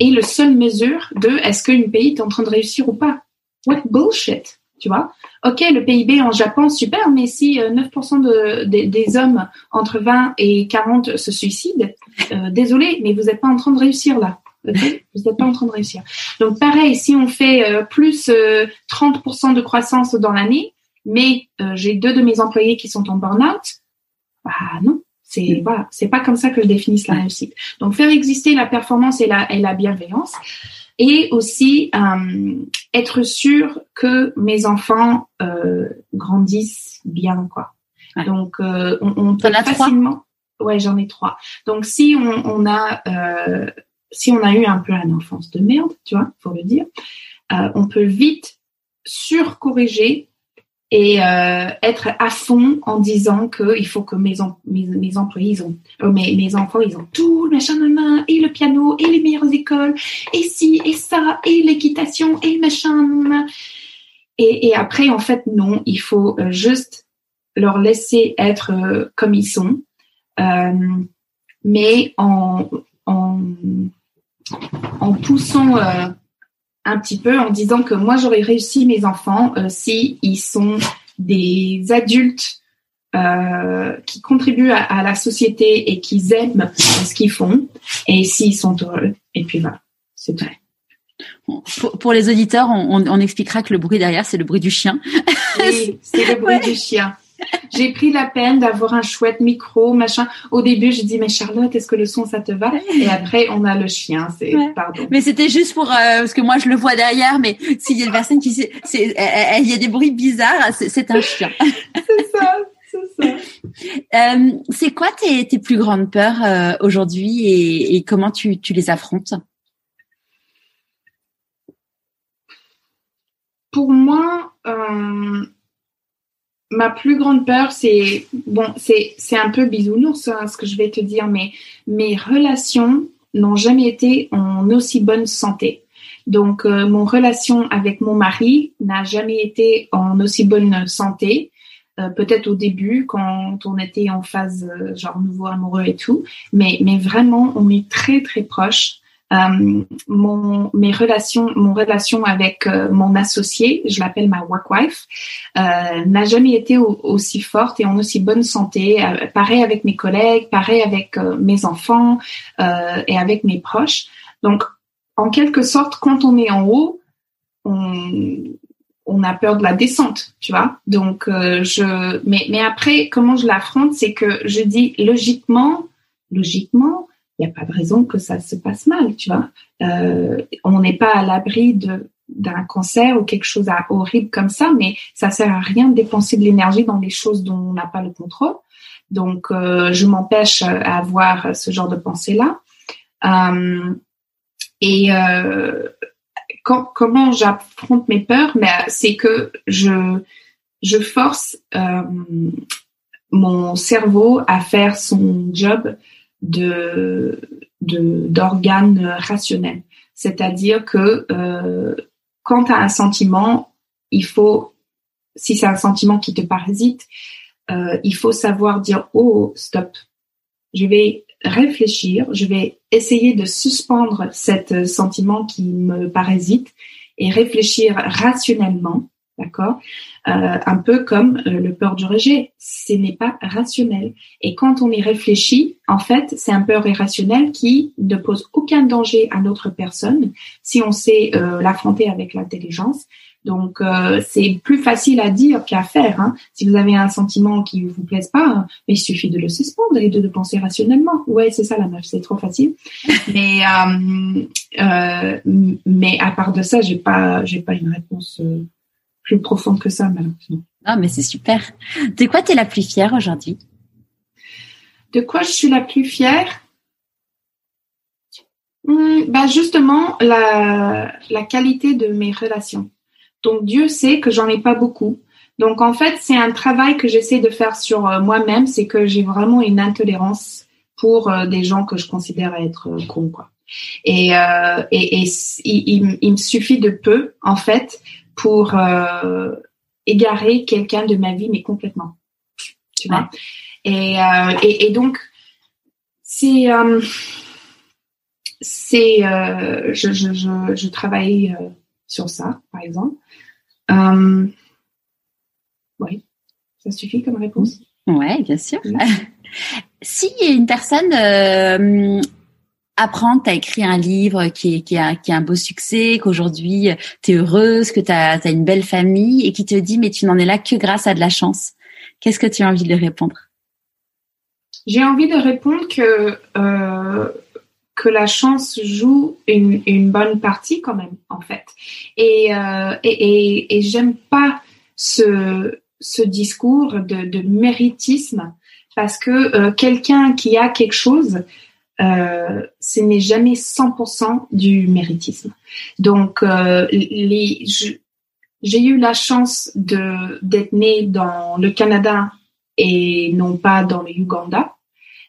est le seule mesure de est-ce qu'une pays est en train de réussir ou pas? What bullshit? Tu vois. Ok, le PIB en Japon, super, mais si 9% de, des hommes entre 20 et 40 se suicident, euh, désolé, mais vous n'êtes pas en train de réussir là. Vous n'êtes pas en train de réussir. Donc pareil, si on fait euh, plus 30% euh, de croissance dans l'année, mais euh, j'ai deux de mes employés qui sont en burn-out, bah non, c'est voilà, c'est pas comme ça que je définis la réussite. Donc faire exister la performance et la, et la bienveillance, et aussi être sûr que mes enfants grandissent bien, quoi. Donc on, on peut facilement. Ouais, j'en ai trois. Donc si on, on a si on a eu un peu une enfance de merde, tu vois, faut le dire, euh, on peut vite surcorriger et euh, être à fond en disant que il faut que mes, mes, employés, ils ont, euh, mes, enfants, ils ont tout le machin main, et le piano, et les meilleures écoles, et ci, et ça, et l'équitation, et le machin. Et, et après, en fait, non, il faut juste leur laisser être comme ils sont, mais en, en en poussant euh, un petit peu, en disant que moi j'aurais réussi mes enfants euh, si ils sont des adultes euh, qui contribuent à, la société et qui aiment ce qu'ils font et s'ils sont heureux. Et puis voilà, c'est vrai. Pour, les auditeurs, on, expliquera que le bruit derrière, c'est le bruit du chien. Oui, c'est le bruit du chien. J'ai pris la peine d'avoir un chouette micro, machin. Au début, je dis mais Charlotte, est-ce que le son ça te va? Et après, on a le chien. C'est pardon. Mais c'était juste pour euh, parce que moi je le vois derrière, mais s'il y a une personne qui sait, il y a des bruits bizarres, c'est un chien. c'est ça. C'est ça. Euh, c'est quoi tes, tes, plus grandes peurs euh, aujourd'hui et, et, comment tu, tu les affrontes? Pour moi, euh, ma plus grande peur, c'est bon, c'est c'est un peu bisounours hein, ce que je vais te dire, mais mes relations n'ont jamais été en aussi bonne santé. Donc, euh, mon relation avec mon mari n'a jamais été en aussi bonne santé. Euh, peut-être au début quand on était en phase euh, genre nouveau amoureux et tout, mais mais vraiment on est très très proches. Euh, mon mes relations, mon relation avec euh, mon associé, je l'appelle ma work wife, euh, n'a jamais été aussi forte et en aussi bonne santé. pareil avec mes collègues, pareil avec mes enfants et avec mes proches. Donc, en quelque sorte, quand on est en haut, on, on a peur de la descente, tu vois. Donc, je, mais, mais après, comment je l'affronte, c'est que je dis logiquement, logiquement, il n'y a pas de raison que ça se passe mal, tu vois. Euh, on n'est pas à l'abri d'un cancer ou quelque chose à horrible comme ça, mais ça sert à rien de dépenser de l'énergie dans des choses dont on n'a pas le contrôle. Donc, euh, je m'empêche à avoir ce genre de pensée-là. Euh, et comment j'affronte mes peurs? Mais c'est que je je force mon cerveau à faire son job de d'organes rationnels. C'est-à-dire que euh, quand tu as un sentiment, il faut, si c'est un sentiment qui te parasite, euh, il faut savoir dire oh stop, je vais réfléchir, je vais essayer de suspendre cet sentiment qui me parasite et réfléchir rationnellement D'accord? Euh, Un peu comme euh, le peur du rejet. Ce n'est pas rationnel. Et quand on y réfléchit, en fait, c'est un peur irrationnel qui ne pose aucun danger à notre personne si on sait euh, l'affronter avec l'intelligence. Donc, c'est plus facile à dire qu'à faire. Hein. Si vous avez un sentiment qui ne vous plaise pas, il suffit de le suspendre et de, de penser rationnellement. Ouais, c'est ça la meuf, c'est trop facile. mais mais à part de ça, j'ai pas j'ai pas une réponse plus profonde que ça, malheureusement. Ah, mais c'est super. De quoi tu es la plus fière aujourd'hui? De quoi je suis la plus fière? Hmm, bah justement, la, la qualité de mes relations. Donc Dieu sait que j'en ai pas beaucoup. Donc en fait, c'est un travail que j'essaie de faire sur euh, moi-même, c'est que j'ai vraiment une intolérance pour euh, des gens que je considère être euh, cons, quoi. Et, et, et il, il, me suffit de peu, en fait, pour égarer quelqu'un de ma vie, mais complètement. Tu vois? Et, et, et, donc, c'est c'est je, je, je, je travaille sur ça, par exemple. Euh, oui, ça suffit comme réponse? Oui, bien sûr. si une personne euh, apprend que tu as écrit un livre qui, qui, a, qui un beau succès, qu'aujourd'hui tu es heureuse, que tu as, une belle famille et qui te dit mais tu n'en es là que grâce à de la chance, qu'est-ce que tu as envie de répondre? J'ai envie de répondre que euh, que la chance joue une, une, bonne partie quand même en fait. Et, euh, et, et, et j'aime pas ce, ce discours de, de méritisme parce que euh, quelqu'un qui a quelque chose, euh, ce n'est jamais 100% du méritisme. Donc, euh, les, j'ai eu la chance de d'être née dans le Canada et non pas dans le Uganda.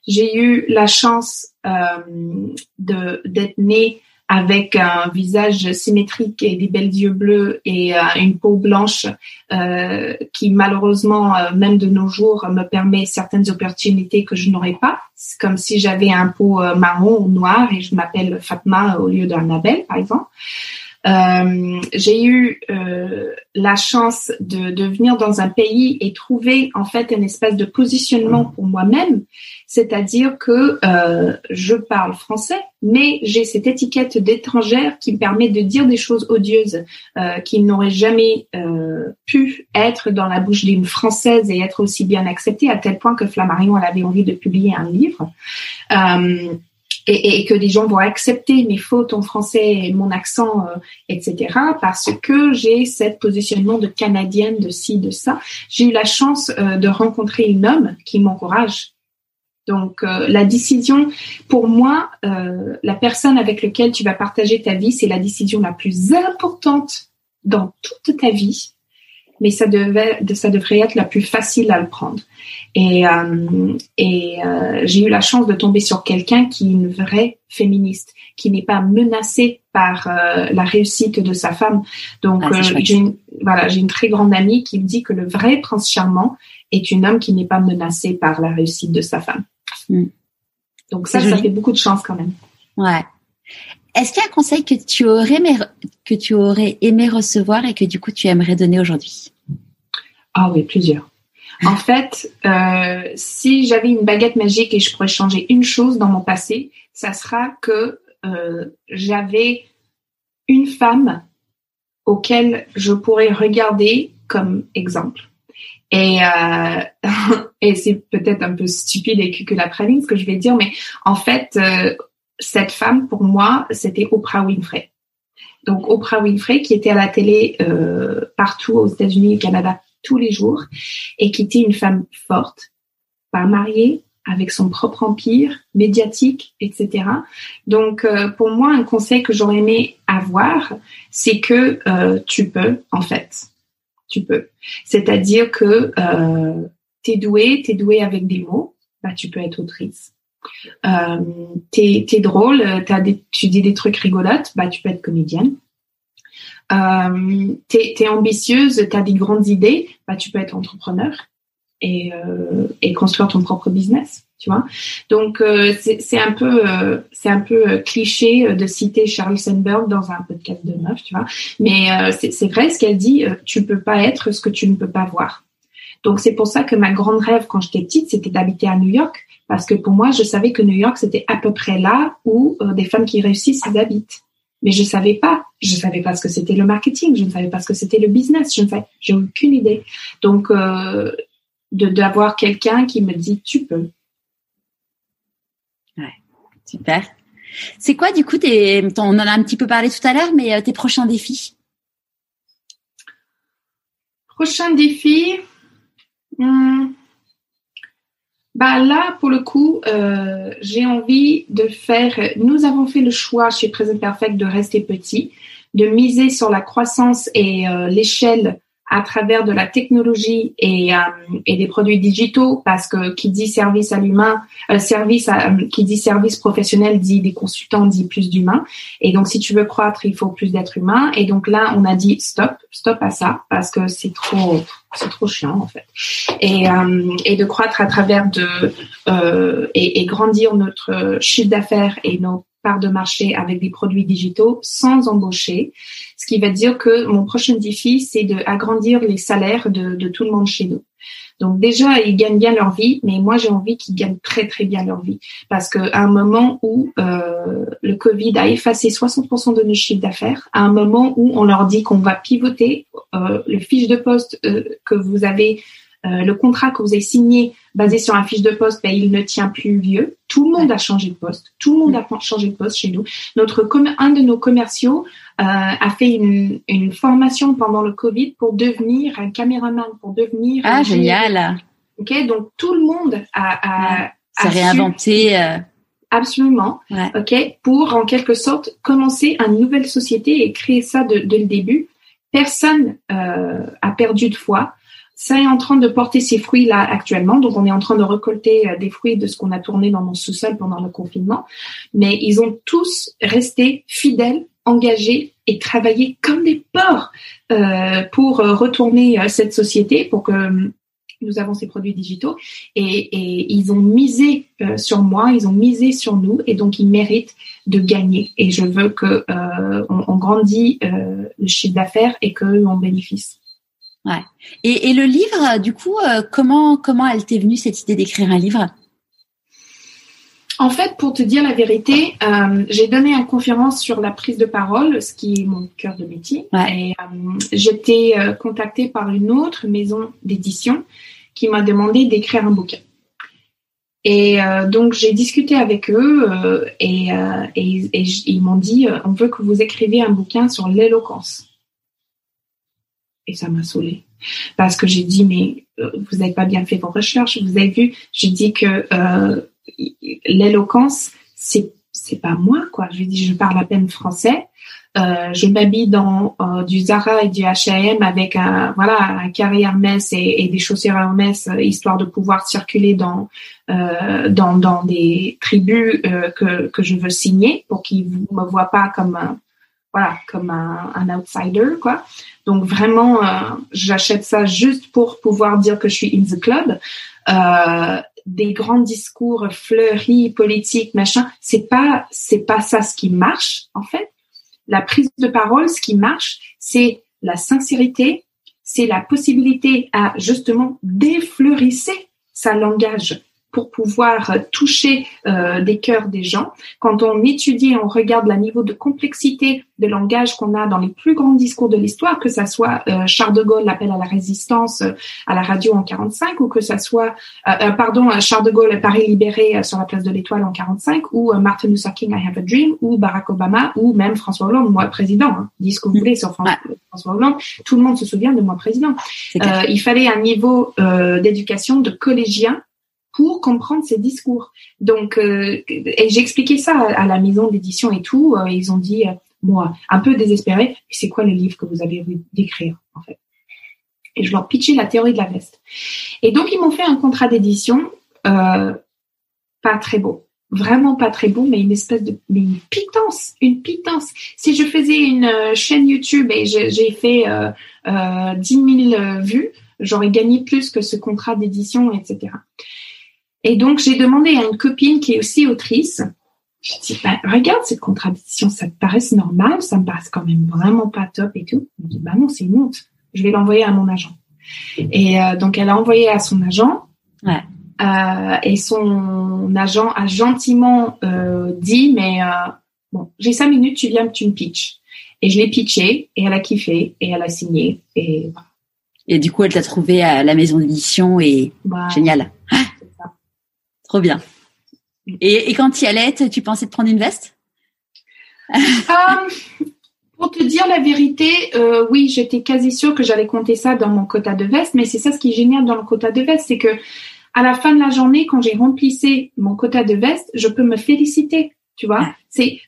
J'ai eu la chance euh, de d'être née avec un visage symétrique et des belles yeux bleus et euh, une peau blanche euh, qui malheureusement, euh, même de nos jours, me permet certaines opportunités que je n'aurais pas. C'est comme si j'avais un peau euh, marron ou noir et je m'appelle Fatma au lieu d'Annabelle, par exemple. Euh, j'ai eu euh, la chance de, de, venir dans un pays et trouver en fait un espèce de positionnement pour moi-même, c'est-à-dire que euh, je parle français, mais j'ai cette étiquette d'étrangère qui me permet de dire des choses odieuses euh, qui n'auraient jamais euh, pu être dans la bouche d'une française et être aussi bien acceptées, à tel point que Flammarion elle avait envie de publier un livre. Euh, et, et, que les gens vont accepter mes fautes en français et mon accent, euh, etc. Parce que j'ai cette positionnement de canadienne, de ci, de ça. J'ai eu la chance euh, de rencontrer une homme qui m'encourage. Donc euh, la décision, pour moi, la personne avec laquelle tu vas partager ta vie, c'est la décision la plus importante dans toute ta vie mais ça devait, ça devrait être la plus facile à le prendre. Et, euh, et euh, j'ai eu la chance de tomber sur quelqu'un qui est une vraie féministe, qui n'est pas menacée par euh, la réussite de sa femme. Donc ah, j'ai une, voilà, j'ai une très grande amie qui me dit que le vrai prince charmant est une homme qui n'est pas menacée par la réussite de sa femme. Hmm. Donc ça, ça fait beaucoup de chance quand même. Ouais. Est-ce qu'il y a un conseil que tu aurais aimé, que tu aurais aimé recevoir et que du coup tu aimerais donner aujourd'hui? Ah oui, plusieurs. En fait, euh, si j'avais une baguette magique et je pourrais changer une chose dans mon passé, ça sera que euh, j'avais une femme auquel je pourrais regarder comme exemple. Et, euh, et c'est peut-être un peu stupide et que la praline ce que je vais dire, mais en fait, cette femme, pour moi, c'était Oprah Winfrey. Donc Oprah Winfrey, qui était à la télé euh, partout aux États-Unis et au Canada tous les jours, et qui était une femme forte, pas mariée, avec son propre empire médiatique, etc. Donc euh, pour moi, un conseil que j'aurais aimé avoir, c'est que euh, tu peux, en fait, tu peux. C'est-à-dire que euh, t'es doué, t'es doué avec des mots, bah tu peux être autrice euh, t'es, drôle, tu dis des trucs rigolotes, bah tu peux être comédienne. Euh, t'es, ambitieuse, t'as des grandes idées, bah tu peux être entrepreneur et, euh, construire ton propre business, tu vois. Donc c'est, un peu cliché de citer Charles Sandberg dans un podcast de meuf, tu vois. Mais c'est, vrai ce qu'elle dit, tu peux pas être ce que tu ne peux pas voir. Donc c'est pour ça que ma grande rêve quand j'étais petite, c'était d'habiter à New York parce que pour moi, je savais que New York, c'était à peu près là où euh, des femmes qui réussissent, elles habitent. Mais je savais pas. Je savais pas ce que c'était le marketing. Je ne savais pas ce que c'était le business. Je ne savais, j'ai aucune idée. Donc, euh, de d'avoir quelqu'un qui me dit tu peux. Ouais, super. C'est quoi du coup tes, on en a un petit peu parlé tout à l'heure, mais euh, tes prochains défis? Prochain défi. Hmm, bah là, pour le coup, euh, j'ai envie de faire. Nous avons fait le choix chez Present Perfect de rester petit, de miser sur la croissance et euh, l'échelle à travers de la technologie et, euh, et des produits digitaux, parce que qui dit service à l'humain, euh, service à, euh, qui dit service professionnel dit des consultants dit plus d'humains. Et donc si tu veux croître, il faut plus d'êtres humains. Et donc là, on a dit stop, stop à ça, parce que c'est trop, c'est trop chiant en fait. Et, et de croître à travers de et, et grandir notre chiffre d'affaires et nos de marché avec des produits digitaux sans embaucher. Ce qui va dire que mon prochain défi, c'est de agrandir les salaires de, tout le monde chez nous. Donc déjà, ils gagnent bien leur vie, mais moi j'ai envie qu'ils gagnent très très bien leur vie, parce qu'à un moment où euh, le Covid a effacé 60% de nos chiffres d'affaires, à un moment où on leur dit qu'on va pivoter euh, le fiche de poste euh, que vous avez euh, le contrat que vous avez signé basé sur un fiche de poste, ben, il ne tient plus lieu. Tout le monde a changé de poste. Tout le monde a changé de poste chez nous. Notre un de nos commerciaux euh, a fait une, une, formation pendant le Covid pour devenir un caméraman, pour devenir. Ah génial. Ok, donc tout le monde a, a, a réinventé. Euh... Absolument. Ok, pour en quelque sorte commencer une nouvelle société et créer ça de, de le début. Personne euh, a perdu de foi ça est en train de porter ses fruits là actuellement. Donc, on est en train de récolter euh, des fruits de ce qu'on a tourné dans mon sous-sol pendant le confinement. Mais ils ont tous resté fidèles, engagés et travaillé comme des porcs euh, pour euh, retourner cette société, pour que nous avons ces produits digitaux et, ils ont misé sur moi, ils ont misé sur nous et donc ils méritent de gagner. Et je veux que on, grandit le chiffre d'affaires et qu'eux en bénéficient. Ouais. Et, le livre, du coup, euh, comment comment elle t'est venue cette idée d'écrire un livre? En fait, pour te dire la vérité, euh, j'ai donné une conférence sur la prise de parole, ce qui est mon cœur de métier. Et euh, j'étais contactée par une autre maison d'édition qui m'a demandé d'écrire un bouquin. Et donc j'ai discuté avec eux et, et, et ils m'ont dit on veut que vous écriviez un bouquin sur l'éloquence. Et ça m'a saoulée. Parce que j'ai dit, mais euh, vous n'avez pas bien fait vos recherches. Vous avez vu, j'ai dit que euh, l'éloquence, c'est c'est pas moi quoi. Je dis, je parle à peine français. Euh, je m'habille dans euh, du Zara et du H&M avec un voilà un carré Hermès et, et des chaussures Hermès euh, histoire de pouvoir circuler dans dans dans des tribus que que je veux signer pour qu'ils me voient pas comme un voilà, comme un, outsider, quoi. Donc vraiment, euh, j'achète ça juste pour pouvoir dire que je suis in the club. Euh, des grands discours fleuris, politiques, machin, c'est pas, c'est pas ça ce qui marche en fait. La prise de parole, ce qui marche, c'est la sincérité, c'est la possibilité à justement défleurisser sa langage pour pouvoir toucher euh, des cœurs des gens. Quand on étudie, on regarde le niveau de complexité de langage qu'on a dans les plus grands discours de l'histoire, que ça soit euh, Charles de Gaulle l'appel à la résistance euh, à la radio en 45, ou que ça soit, pardon, Charles de Gaulle Paris libéré sur la place de l'Étoile en 45, ou Martin Luther King I Have a Dream, ou Barack Obama, ou même François Hollande, moi président. Hein. Dis ce que vous voulez sur François Hollande, tout le monde se souvient de moi président. il fallait un niveau d'éducation de collégien pour comprendre ces discours. Donc, euh, et j'ai expliqué ça à, la maison d'édition et tout. Euh, ils ont dit, euh, moi, un peu désespéré, c'est quoi le livre que vous avez d'écrire, en fait? Et je leur pitchais la théorie de la veste. Et donc, ils m'ont fait un contrat d'édition pas très beau. Vraiment pas très beau, mais une espèce de mais une pitance, une pitance. Si je faisais une chaîne YouTube et j'ai fait euh, 10 000 vues, j'aurais gagné plus que ce contrat d'édition, etc. Et donc, j'ai demandé à une copine qui est aussi autrice, je dis, bah, regarde cette contradiction, ça te paraît normal, ça me paraît quand même vraiment pas top et tout. Elle me dit, bah non, c'est une honte. Je vais l'envoyer à mon agent. Et euh, donc, elle a envoyé à son agent. Ouais. Euh, et son agent a gentiment euh, dit, mais euh, bon, j'ai cinq minutes, tu viens, tu me pitches. Et je l'ai pitché, et elle a kiffé, et elle a signé, et voilà. Et du coup, elle t'a trouvé à la maison d'édition, et génial. Trop bien. Et, quand tu y allais, tu pensais te prendre une veste? Euh, Pour te dire la vérité, euh, oui, j'étais quasi sûre que j'allais compter ça dans mon quota de veste, mais c'est ça ce qui est génial dans le quota de veste, c'est que à la fin de la journée, quand j'ai remplissé mon quota de veste, je peux me féliciter. Tu vois, c'est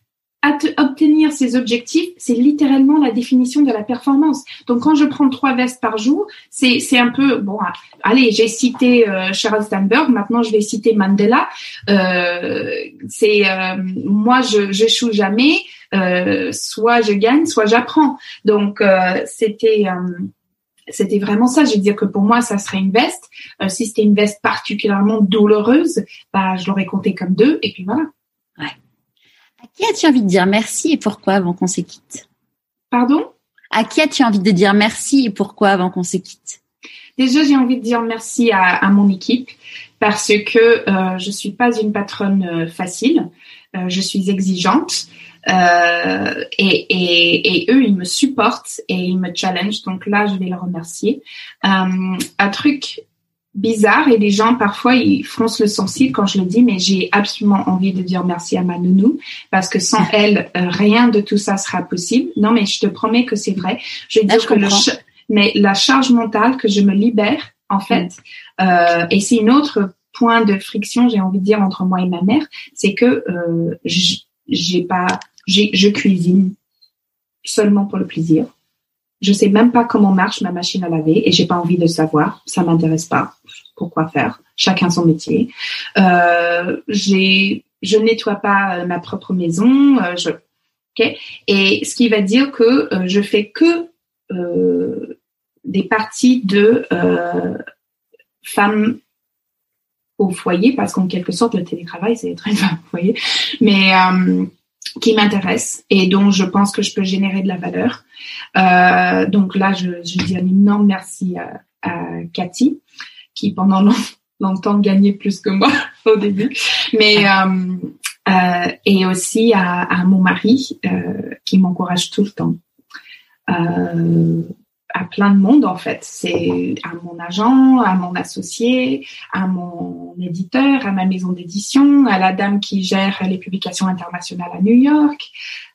obtenir ces objectifs, c'est littéralement la définition de la performance. Donc, quand je prends trois vestes par jour, c'est c'est un peu bon. Allez, j'ai cité euh, Sheryl Sandberg. Maintenant, je vais citer Mandela. Euh, c'est euh, moi, je j'échoue jamais. Euh, soit je gagne, soit j'apprends. Donc, euh, c'était c'était vraiment ça. Je veux dire que pour moi, ça serait une veste. si c'était une veste particulièrement douloureuse, bah, je l'aurais compté comme deux. Et puis voilà. À qui as-tu envie de dire merci et pourquoi avant qu'on se quitte Pardon? À qui as-tu envie de dire merci et pourquoi avant qu'on se quitte Déjà, j'ai envie de dire merci à, mon équipe parce que euh, je suis pas une patronne euh, facile. Euh, je suis exigeante euh, et, et, et, eux, ils me supportent et ils me challenge. Donc là, je vais les remercier. un truc bizarre et les gens parfois ils froncent le sourcil quand je le dis mais j'ai absolument envie de dire merci à ma nounou parce que sans elle euh, rien de tout ça sera possible. Non mais je te promets que c'est vrai. Je vais dire que le mais la charge mentale que je me libère en fait mm. euh, et c'est une autre point de friction j'ai envie de dire entre moi et ma mère c'est que euh, j'ai pas j'ai je cuisine seulement pour le plaisir je sais même pas comment marche ma machine à laver et j'ai pas envie de savoir. Ça m'intéresse pas. Pourquoi faire? Chacun son métier. Euh, j'ai, je nettoie pas euh, ma propre maison. Euh, je, ok? Et ce qui va dire que euh, je fais que euh, des parties de femmes au foyer parce qu'en quelque sorte le télétravail c'est très femme au foyer. Mais qui m'intéresse et dont je pense que je peux générer de la valeur. Euh, donc là, je, je dis un énorme merci à, à Cathy, qui pendant longtemps gagnait plus que moi au début, mais euh, euh, et aussi à, à mon mari euh, qui m'encourage tout le temps. À plein de monde en fait. C'est à mon agent, à mon associé, à mon éditeur, à ma maison d'édition, à la dame qui gère les publications internationales à New York,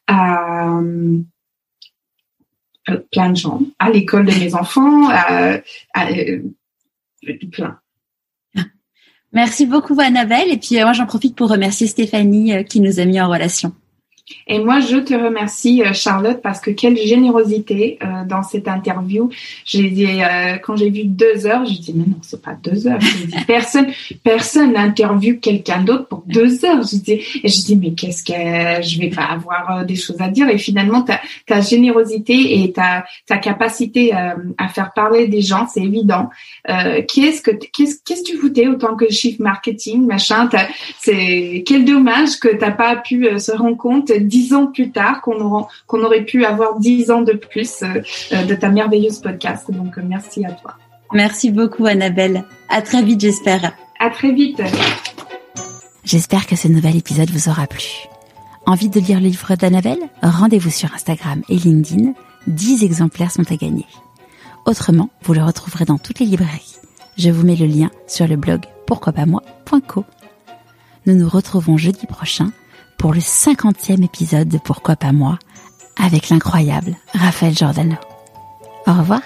à euh, plein de gens, à l'école de mes enfants, à, à, euh, plein. Merci beaucoup Annabelle et puis euh, moi j'en profite pour remercier Stéphanie qui nous a mis en relation. Et moi, je te remercie, euh, Charlotte, parce que quelle générosité euh, dans cette interview. J'ai dit euh, quand j'ai vu deux heures, j'ai dit mais non, c'est pas deux heures. Dit, personne, personne n'interviewe quelqu'un d'autre pour deux heures. Je dis et je dis mais qu'est-ce que je vais pas avoir des choses à dire? Et finalement, ta, ta générosité et ta ta capacité à faire parler des gens, c'est évident. qu'est-ce que qu'est-ce qu'est-ce que tu foutais autant que chief marketing machin? C'est quel dommage que t'as pas pu se rendre compte dix ans plus tard qu'on aurait, pu avoir dix ans de plus euh, euh, de ta merveilleuse podcast. Donc, euh, merci à toi. Merci beaucoup, Annabelle. À très vite, j'espère. À très vite. J'espère que ce nouvel épisode vous aura plu. Envie de lire le livre d'Annabelle? Rendez-vous sur Instagram et LinkedIn. 10 exemplaires sont à gagner. Autrement, vous le retrouverez dans toutes les librairies. Je vous mets le lien sur le blog pourquoi-pas-moi.co. Nous nous retrouvons jeudi prochain pour le cinquantième épisode de Pourquoi pas moi avec l'incroyable Raphaël Giordano. Au revoir.